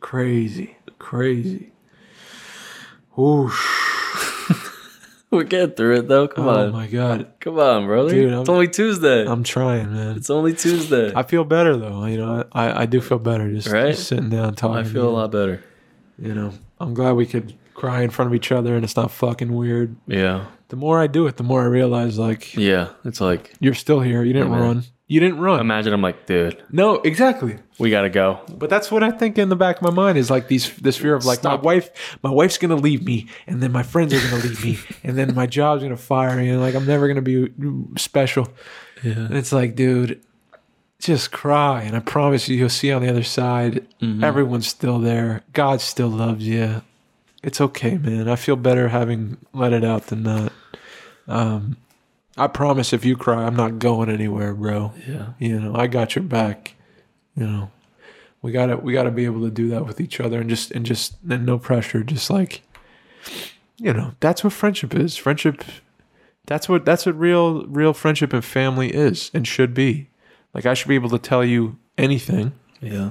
Crazy, crazy. Whoosh. We're getting through it though. Come Oh on, Oh my god, come on, brother. Dude, it's only Tuesday. I'm trying, man. it's only Tuesday. I feel better though. You know, I, I do feel better just, Right? just sitting down talking. I feel a lot better. You know, I'm glad we could cry in front of each other and it's not fucking weird. Yeah, The more I do it, the more I realize like yeah. It's like you're still here. You didn't Yeah, run. You didn't run. imagine I'm like, dude, no, exactly. we gotta go. But that's what I think in the back of my mind is like these this fear of like Stop. my wife my wife's gonna leave me and then my friends are gonna leave me and then my job's gonna fire me and like I'm never gonna be special. Yeah, And it's like, dude, just cry. And I promise you, you'll see on the other side, everyone's still there. God still loves you. It's okay, man. I feel better having let it out than not. Um, I promise if you cry, I'm not going anywhere, bro. yeah, You know, I got your back. You know, we gotta we gotta be able to do that with each other and just and just and no pressure. Just like, you know, that's what friendship is. Friendship. That's what that's what real real friendship and family is and should be. Like I should be able to tell you anything yeah.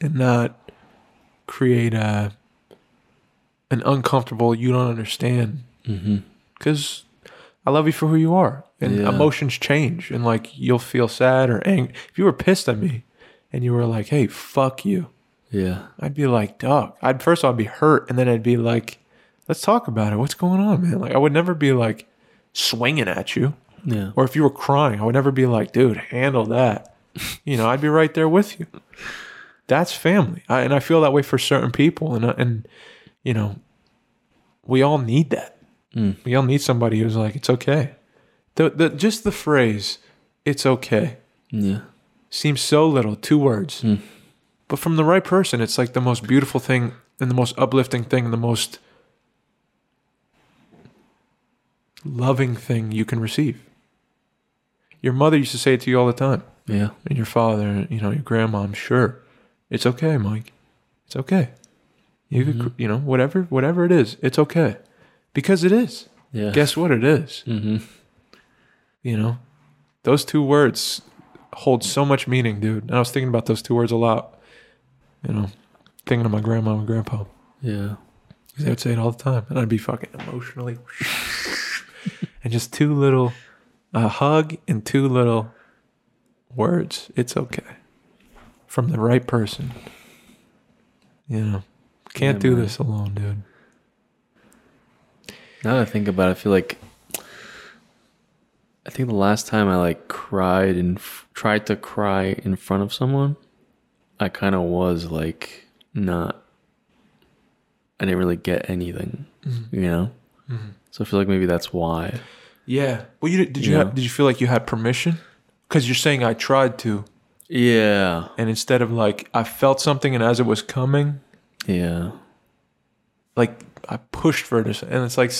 and not create a an uncomfortable. You don't understand Mm-hmm. because I love you for who you are, and Yeah. emotions change, and like you'll feel sad or angry. If you were pissed at me, and you were like, "Hey, fuck you," Yeah. I'd be like, "Dog." I'd first I'd be hurt, and then I'd be like, "Let's talk about it. What's going on, man?" Like I would never be like swinging at you, Yeah. or if you were crying, I would never be like, "Dude, handle that." you know, I'd be right there with you. That's family, I, and I feel that way for certain people, and uh, and you know, we all need that. Mm. We all need somebody who's like, "It's okay." The the just the phrase, "It's okay," Yeah. seems so little, two words, Mm. but from the right person, it's like the most beautiful thing and the most uplifting thing and the most loving thing you can receive. Your mother used to say it to you all the time Yeah. and your father, you know, your grandma, I'm sure. It's okay, Mike. It's okay. You could, Mhm. you know, whatever, whatever it is, it's okay, because it is. Yeah. Guess what? It is. Mm-hmm. You know, those two words hold so much meaning, dude. And I was thinking about those two words a lot. You know, thinking of my grandma and grandpa. Yeah. 'Cause They would say it all the time, and I'd be fucking emotionally, and just two little, a hug and two little words. It's okay, from the right person. You know, can't Yeah, do man. this alone, dude. Now that I think about it, I feel like I think the last time I like cried and f- tried to cry in front of someone, I kind of was like not. I didn't really get anything, mm-hmm. you know. Mm-hmm. So I feel like maybe that's why. Yeah. Well, you did you have, did you feel like you had permission? Because you're saying I tried to. Yeah. and instead of like I felt something and as it was coming, Yeah. like I pushed for it, and it's like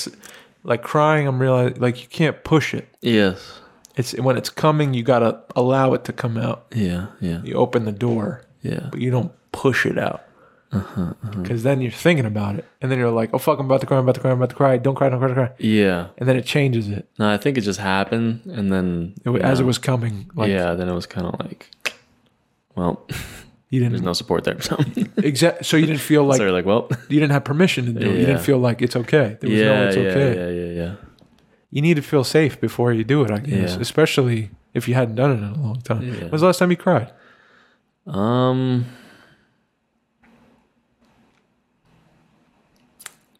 like crying. I'm realizing like you can't push it. Yes. It's when it's coming, you gotta allow it to come out. Yeah. Yeah. You open the door, Yeah. but you don't push it out Uh-huh, because then you're thinking about it, and then you're like, oh fuck, I'm about to cry, I'm about to cry, I'm about to cry. Don't cry, don't cry, don't cry, Yeah. and then it changes it, No, I think it just happened, and then it, as it was coming. Like yeah, then it was kind of like, well, you there's didn't no support there. So, exact. So you didn't feel like so they're like, well, you didn't have permission to do it. You didn't feel like it's okay. There was yeah, no it's yeah, okay. yeah, yeah, yeah. you need to feel safe before you do it, I guess. Especially if you hadn't done it in a long time. Yeah. When's the last time you cried? Um,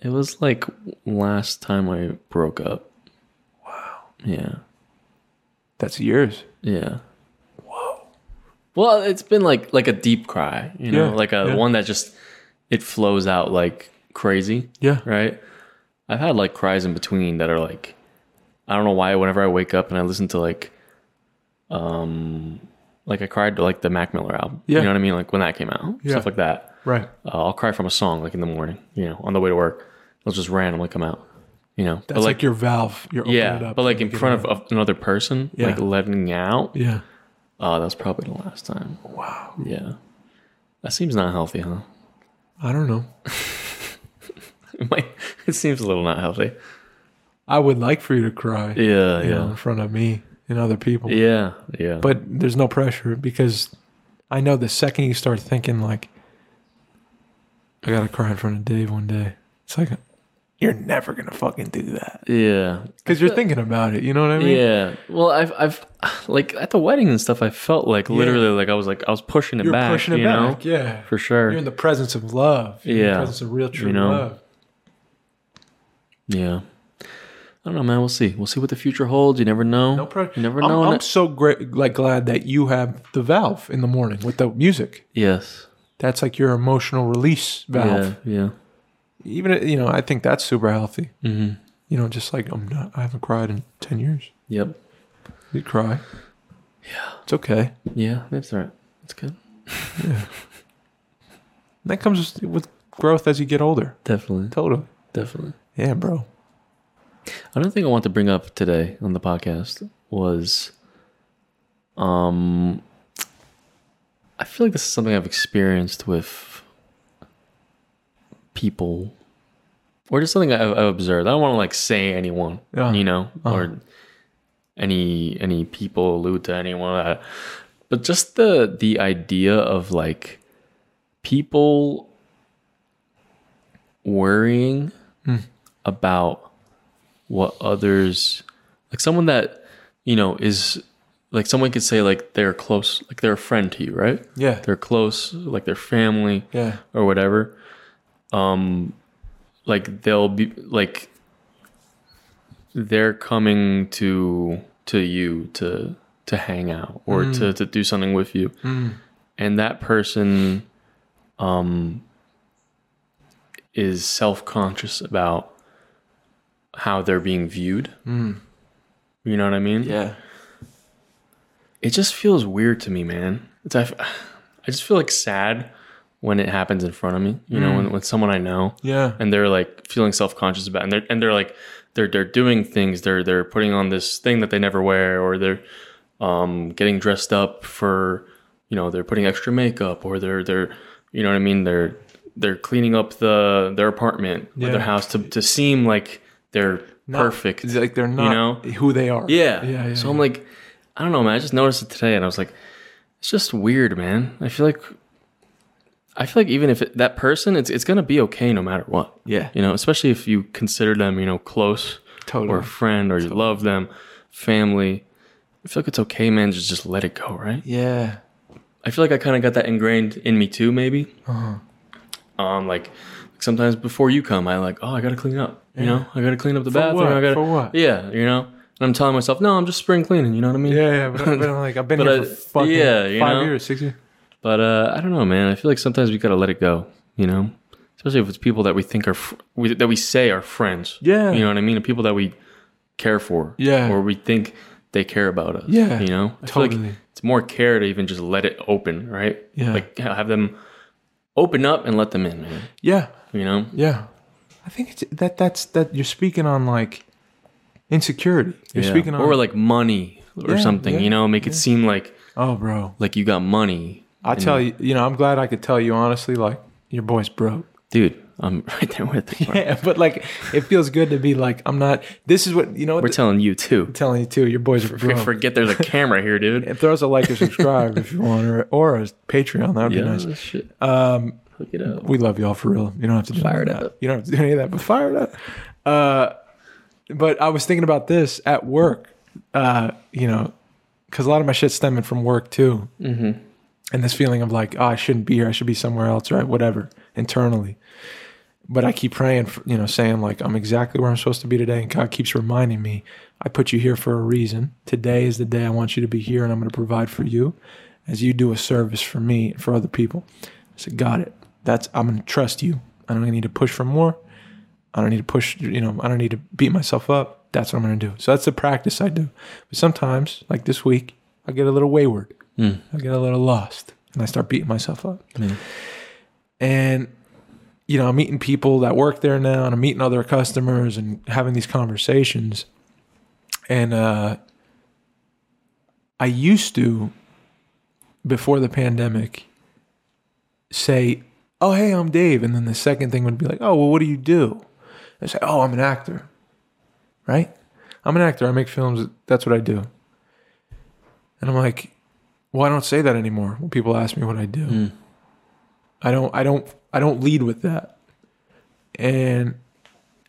it was like last time I broke up. Wow. Yeah. That's years. Yeah. Well, it's been like like a deep cry, you know, Yeah, like a yeah. one that just it flows out like crazy, Yeah. right? I've had like cries in between that are like I don't know why whenever I wake up and I listen to like um like I cried to like the Mac Miller album. Yeah. You know what I mean? Like when that came out. Yeah. Stuff like that. Right. Uh, I'll cry from a song like in the morning, you know, on the way to work. It'll just randomly come out. You know. That's like, your valve. You're opening it yeah, up but like in front of another person, Yeah. like letting out. Yeah. Oh, that was probably the last time. Wow. Yeah. That seems not healthy, huh? I don't know. It, might, it seems a little not healthy. I would like for you to cry. Yeah, yeah. know, in front of me and other people. Yeah, yeah. But there's no pressure because I know the second you start thinking like I gotta cry in front of Dave one day, it's like you're never gonna fucking do that. yeah. Because you're thinking about it, you know what I mean? Yeah. Well, I've, I've, like at the wedding and stuff, I felt like literally like I was like, I was pushing it You're back, pushing it you know? back, yeah. For sure. You're in the presence of love. You're in Yeah. the presence of real true You know? love. yeah. I don't know, man. We'll see. We'll see what the future holds. You never know. No pressure. You never I'm, know. I'm And- so great, like glad that you have the valve in the morning with the music. yes. That's like your emotional release valve. Yeah. Yeah. Even you know, I think that's super healthy. Mm-hmm. You know, just like I'm not, I haven't cried in ten years. Yep. You cry. Yeah. It's okay. Yeah. That's all right. That's good. Yeah. that comes with growth as you get older. Definitely. Totally. Definitely. Yeah, bro. Another thing I want to bring up today on the podcast was um I feel like this is something I've experienced with people or just something I've, I've observed. I don't want to like say anyone, Yeah. you know, Uh-huh. or any any people allude to anyone, uh, but just the the idea of like people worrying about what others like someone that you know is like someone could say like they're close like they're a friend to you right Yeah. they're close like their family Yeah. or whatever um like they'll be like they're coming to to you to to hang out or to mm. to do something with you mm. and that person um is self-conscious about how they're being viewed mm. you know what i mean Yeah. it just feels weird to me, man. It's I just feel like sad when it happens in front of me. You know, when, when someone I know Yeah. and they're like feeling self conscious about, it, and they're and they're like they're they're doing things. They're they're putting on this thing that they never wear, or they're um getting dressed up for, you know, they're putting extra makeup, or they're they're you know what I mean. They're they're cleaning up the their apartment or their house to to seem like they're perfect. It's like they're not know? who they are. Yeah. Yeah. yeah so I'm like, I don't know, man. I just noticed it today, and I was like, it's just weird, man. I feel like, I feel like even if it, that person, it's it's gonna be okay no matter what. Yeah. You know, especially if you consider them, you know, close Totally. or a friend or you love them, family. I feel like it's okay, man. Just just let it go, right? yeah. I feel like I kind of got that ingrained in me too, maybe. Uh-huh. Um, like sometimes before you come, I like, oh, I gotta clean up. You know, I gotta clean up the bathroom. what? I gotta, For what? Yeah, you know. And I'm telling myself, no, I'm just spring cleaning. You know what I mean? Yeah, yeah, but, but I'm like, I've been But here I- for fucking yeah, five know? years, six years. But uh, I don't know, man. I feel like sometimes we gotta let it go. You know, especially if it's people that we think are fr- we, that we say are friends. Yeah. you know what I mean. And people that we care for. Yeah. or we think they care about us. Yeah, you know. I totally. like it's more care to even just let it open, right? Yeah. like have them open up and let them in, man. Yeah, You know. yeah. I think it's that. That's that. You're speaking on like insecurity. You're Yeah. speaking on. or like money or Yeah, something. yeah, you know, make it seem like oh, bro. like you got money, I tell you, you know, I'm glad I could tell you honestly. Like your boy's broke. dude. I'm right there with you. Yeah, but like it feels good to be like I'm not. This is what you know. What We're telling you too. I'm telling you too. Your boys are broke. Forget there's a camera here, dude. Throw us a like or subscribe if you want, or or a Patreon. That would Yeah, be nice. shit. Um, Hook it up. we love y'all for real. You don't have to do Fire it that. up. You don't have to do any of that, but fire it up. Uh, but I was thinking about this at work. Uh, you know, because a lot of my shit's stemming from work too, Mm-hmm. And this feeling of like, oh, I shouldn't be here. I should be somewhere else, right? Whatever internally. But I keep praying, for, you know, saying like I'm exactly where I'm supposed to be today, and God keeps reminding me, I put you here for a reason. Today is the day I want you to be here, and I'm going to provide for you, as you do a service for me and for other people. I said, got it. That's I'm going to trust you. I don't need to push for more. I don't need to push. You know, I don't need to beat myself up. That's what I'm going to do. So that's the practice I do. But sometimes, like this week, I get a little wayward. Mm. I get a little lost, and I start beating myself up. Mm. And you know, I'm meeting people that work there now, and I'm meeting other customers and having these conversations. And uh, I used to, before the pandemic, say, "Oh, hey, I'm Dave," and then the second thing would be like, "Oh, well, what do you do?" I say, "Oh, I'm an actor." Right? I'm an actor. I make films. That's what I do. And I'm like, well, I don't say that anymore when people ask me what I do. Mm. I don't I don't I don't lead with that. And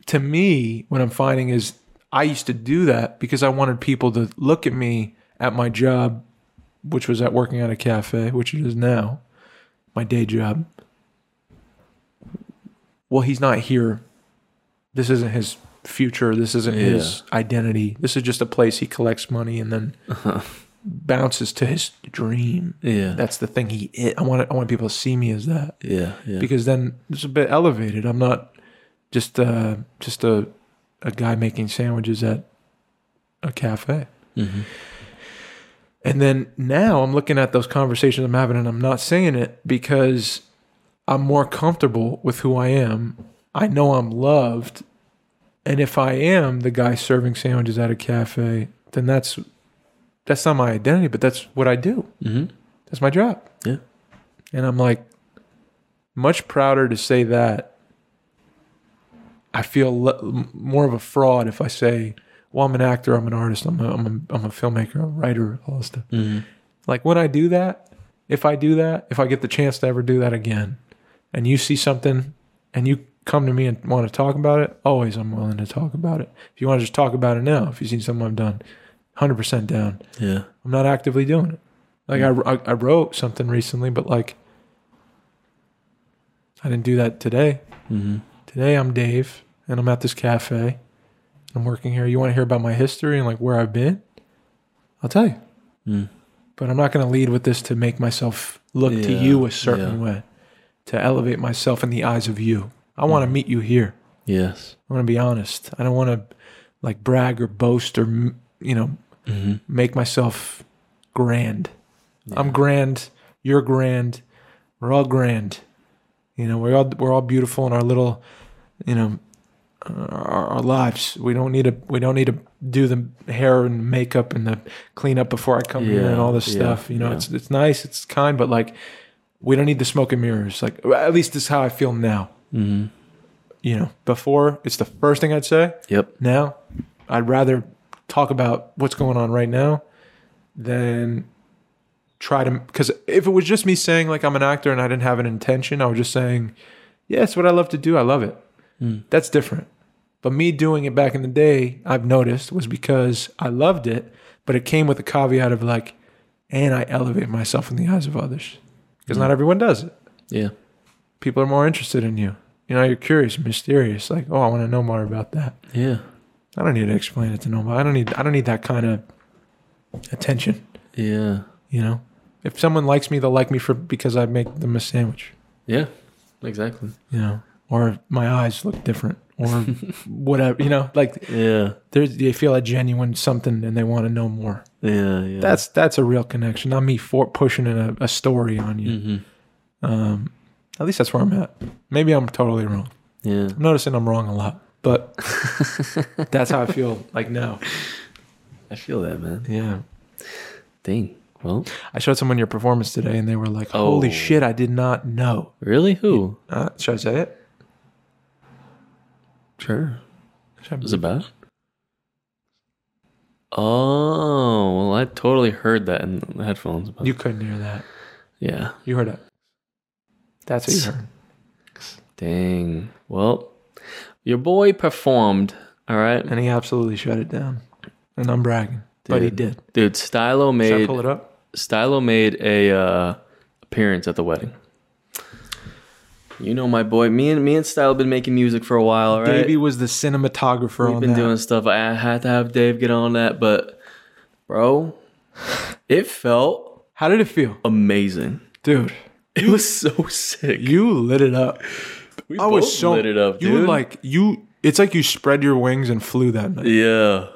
to me, what I'm finding is I used to do that because I wanted people to look at me at my job, which was at working at a cafe, which it is now, my day job. Well, he's not here. This isn't his future. This isn't his identity. This is just a place he collects money and then bounces to his dream. Yeah. That's the thing he is. I want I want people to see me as that yeah. Yeah. because then it's a bit elevated. I'm not just uh just a a guy making sandwiches at a cafe. Mhm. And then now I'm looking at those conversations I'm having and I'm not saying it because I'm more comfortable with who I am. I know I'm loved. And if I am the guy serving sandwiches at a cafe, then that's that's not my identity, but that's what I do. Mhm. That's my job. Yeah. And I'm like, much prouder to say that. I feel le- more of a fraud if I say, well, I'm an actor, I'm an artist, I'm a, I'm a, I'm a filmmaker, I'm a writer, all this stuff. Mhm. Like when I do that, if I do that, if I get the chance to ever do that again, and you see something and you come to me and want to talk about it, always I'm willing to talk about it. If you want to just talk about it now, if you've seen something I've done, 100% down. Yeah. I'm not actively doing it. Like I, I, I wrote something recently, but like I didn't do that today. Mm-hmm. Today I'm Dave and I'm at this cafe. I'm working here. You want to hear about my history and like where I've been? I'll tell you. Mm. But I'm not going to lead with this to make myself look to you a certain yeah. way, to elevate myself in the eyes of you. I want to Mm. meet you here. Yes. I want to be honest. I don't want to like brag or boast or m- you know Mm-hmm. make myself grand. I'm grand. You're grand. We're all grand. You know, we're all we're all beautiful in our little, you know, uh, our, our lives. We don't need to we don't need to do the hair and makeup and the cleanup before I come here and all this Yeah, stuff. You know, yeah. it's it's nice, it's kind, but like we don't need the smoke and mirrors. Like at least this is how I feel now. Mm-hmm. You know, before it's the first thing I'd say. Yep. Now, I'd rather talk about what's going on right now than try to. Because if it was just me saying like I'm an actor and I didn't have an intention, I was just saying, yeah, it's what I love to do. I love it. Mm. That's different. But me doing it back in the day, I've noticed was because I loved it, but it came with a caveat of like, and I elevate myself in the eyes of others. Because not everyone does it. Yeah. People are more interested in you. You know, you're curious, mysterious. Like, oh, I want to know more about that. Yeah. I don't need to explain it to nobody. I don't need I don't need that kind of attention. Yeah. You know, if someone likes me, they'll like me for because I make them a sandwich. Yeah. Exactly. You know, or my eyes look different, or whatever. You know, like Yeah. they they feel a genuine something and they want to know more. Yeah. Yeah. That's that's a real connection. Not me for pushing in a, a story on you. Mm-hmm. Um, at least that's where I'm at. Maybe I'm totally wrong. Yeah. I'm noticing I'm wrong a lot, but that's how I feel like now. I feel that, man. Yeah. Dang. Well, I showed someone your performance today, and they were like, "Holy Oh. shit! I did not know." really? Who? Uh, should I say it? Sure. Was it bad? Oh, well, I totally heard that in the headphones. But You couldn't hear that. yeah. You heard it. That's what you heard. Dang. Well, your boy performed. All right. And he absolutely shut it down. And I'm bragging, but he did. Dude, Stylo made Should I pull it up? Stylo made a uh, appearance at the wedding. You know my boy. Me and me and Stylo been making music for a while, right? Davey was the cinematographer We've on been that. doing stuff. I had to have Dave get on that, but bro, it felt How did it feel, amazing. dude? It was so sick. You lit it up. We I was so lit it up, You dude. were like you. It's like you spread your wings and flew that night. yeah,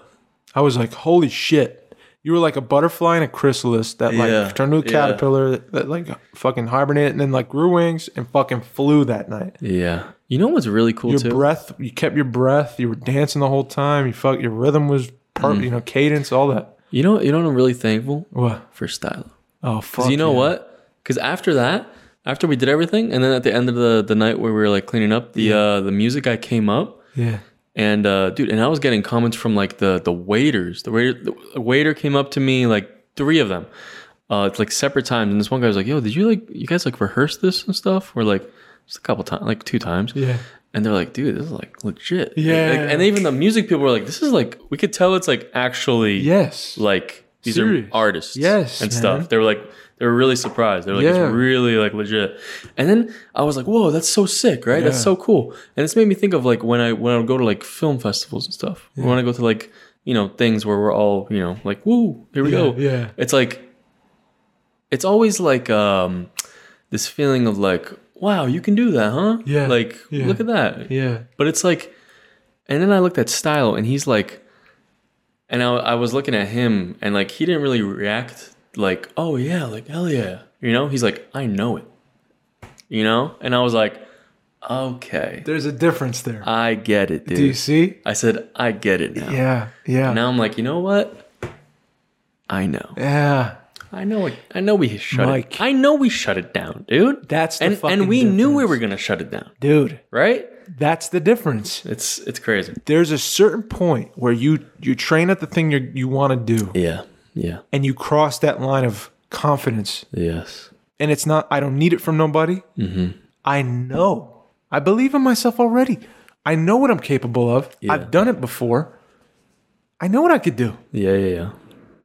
I was like, holy shit. You were like a butterfly in a chrysalis that like Yeah, turned to a yeah. caterpillar that like fucking hibernated and then like grew wings and fucking flew that night. yeah. You know what's really cool Your too? breath, you kept your breath. You were dancing the whole time. You felt your rhythm was per, Mm. you know, cadence, all that. You know, you know, what I'm really thankful What? for Stylo. Oh, fuck. you know yeah. what? Because after that, after we did everything, and then at the end of the, the night where we were like cleaning up, the uh, the music guy came up, Yeah. and uh, dude, and I was getting comments from like the the waiters. The waiter the waiter came up to me, like three of them, uh, it's like separate times, and this one guy was like, "Yo, did you like you guys like rehearse this and stuff?" We're like, just a couple times, like two times, Yeah. and they're like, "Dude, this is like legit." Yeah. Like, and even the music people were like, "This is like we could tell it's like actually Yes. like these Serious. are artists Yes, and man. stuff they were like they were really surprised. They were like Yeah. it's really like legit. And then i was like whoa that's so sick right? That's so cool. And it's made me think of like when i when i would go to like film festivals and stuff. Or when i go to like you know things where we're all you know like woo here we Yeah, go. yeah. it's like it's always like um this feeling of like wow you can do that huh? Yeah, like yeah. look at that. Yeah. but it's like, and then I looked at Style, and he's like, and I, I was looking at him, and like he didn't really react like, oh yeah, like hell yeah, you know. He's like, I know it, you know, and I was like, okay, There's a difference there. I get it, dude. Do you see? I said, I get it now. Yeah. Yeah. Now I'm like, you know what? I know. Yeah. I know. It, I know we shut Mike. it. I know we shut it down, dude. That's the and fucking and we knew we were gonna shut it down, Dude, right? that's the difference. It's it's crazy. There's a certain point where you you train at the thing you you want to do Yeah. Yeah. and you cross that line of confidence Yes. and it's not I don't need it from nobody. Mm-hmm. I know. I believe in myself already. I know what I'm capable of. Yeah. I've done it before. I know what I could do. Yeah, yeah, yeah.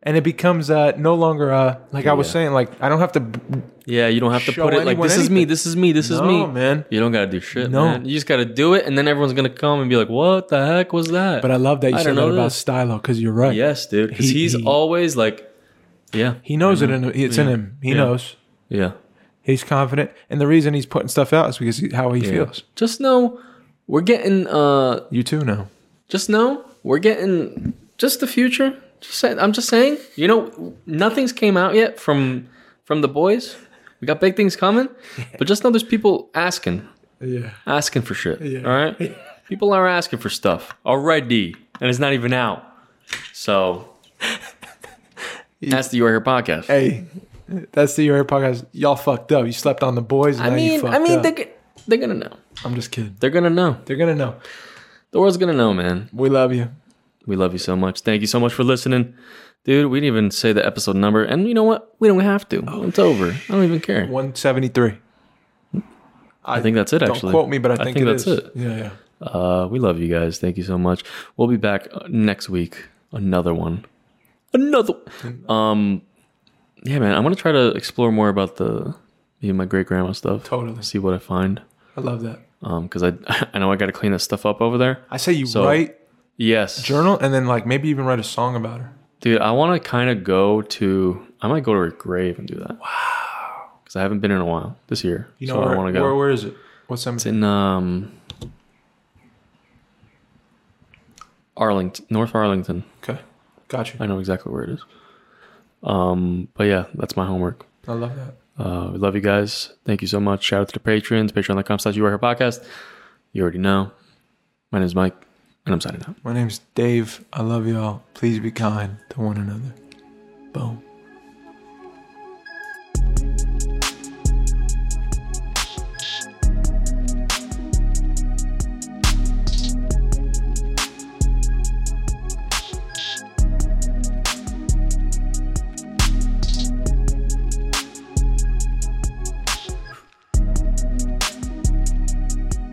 And it becomes uh, no longer uh, like I was Yeah. saying. Like I don't have to. b- Yeah, you don't have to Show put it like anyone this is me, anything. this is me, this is No, me. man. You don't gotta do shit, No. man. You just gotta do it, and then everyone's gonna come and be like, "What the heck was that?" But I love that you I said don't that know about this. Stylo because you're right. yes, dude, because He- he's he- always like, yeah, He knows it. In, it's in him. He knows. yeah, He's confident, and the reason he's putting stuff out is because he, how he feels. Just know we're getting. uh You too now. Just know we're getting just the future. Just say, I'm just saying. You know, nothing's came out yet from from the boys. We got big things coming, but just know there's people asking. Yeah. asking for shit. Yeah. All right, people are asking for stuff already, and it's not even out. So that's the Your Hair podcast. Hey, that's the Your podcast. Y'all fucked up. You slept on the boys. And I you mean, I mean, they're, they're gonna know. I'm just kidding. They're gonna know. They're gonna know. The world's gonna know, man. We love you. We love you so much. Thank you so much for listening, dude. We didn't even say the episode number, and you know what? We don't have to. Oh. It's over. I don't even care. 173. I think that's it. Don't Actually, quote me, but I think, it that's is. it. Yeah, yeah. Uh, we love you guys. Thank you so much. We'll be back uh, next week. Another one. Another. Um, yeah, man. I'm gonna try to explore more about the me and my great grandma stuff. Totally. See what I find. I love that. Um, because I I know I got to clean that stuff up over there. I say you So- write Yes, journal and then like maybe even write a song about her. dude. I want to kind of go to. I might go to her grave and do that. Wow. Because I haven't been in a while this year. You know so where, I want to where go. where is it? What's It's some in um Arlington, North Arlington. Okay. Got you. I know exactly where it is. Um, but yeah, that's my homework. I love that. Uh, we love you guys. Thank you so much. Shout out to the patrons, patreon.com slash you podcast. You already know. My name is Mike, and I'm signing out. My name's Dave. I love y'all. Please be kind to one another. Boom.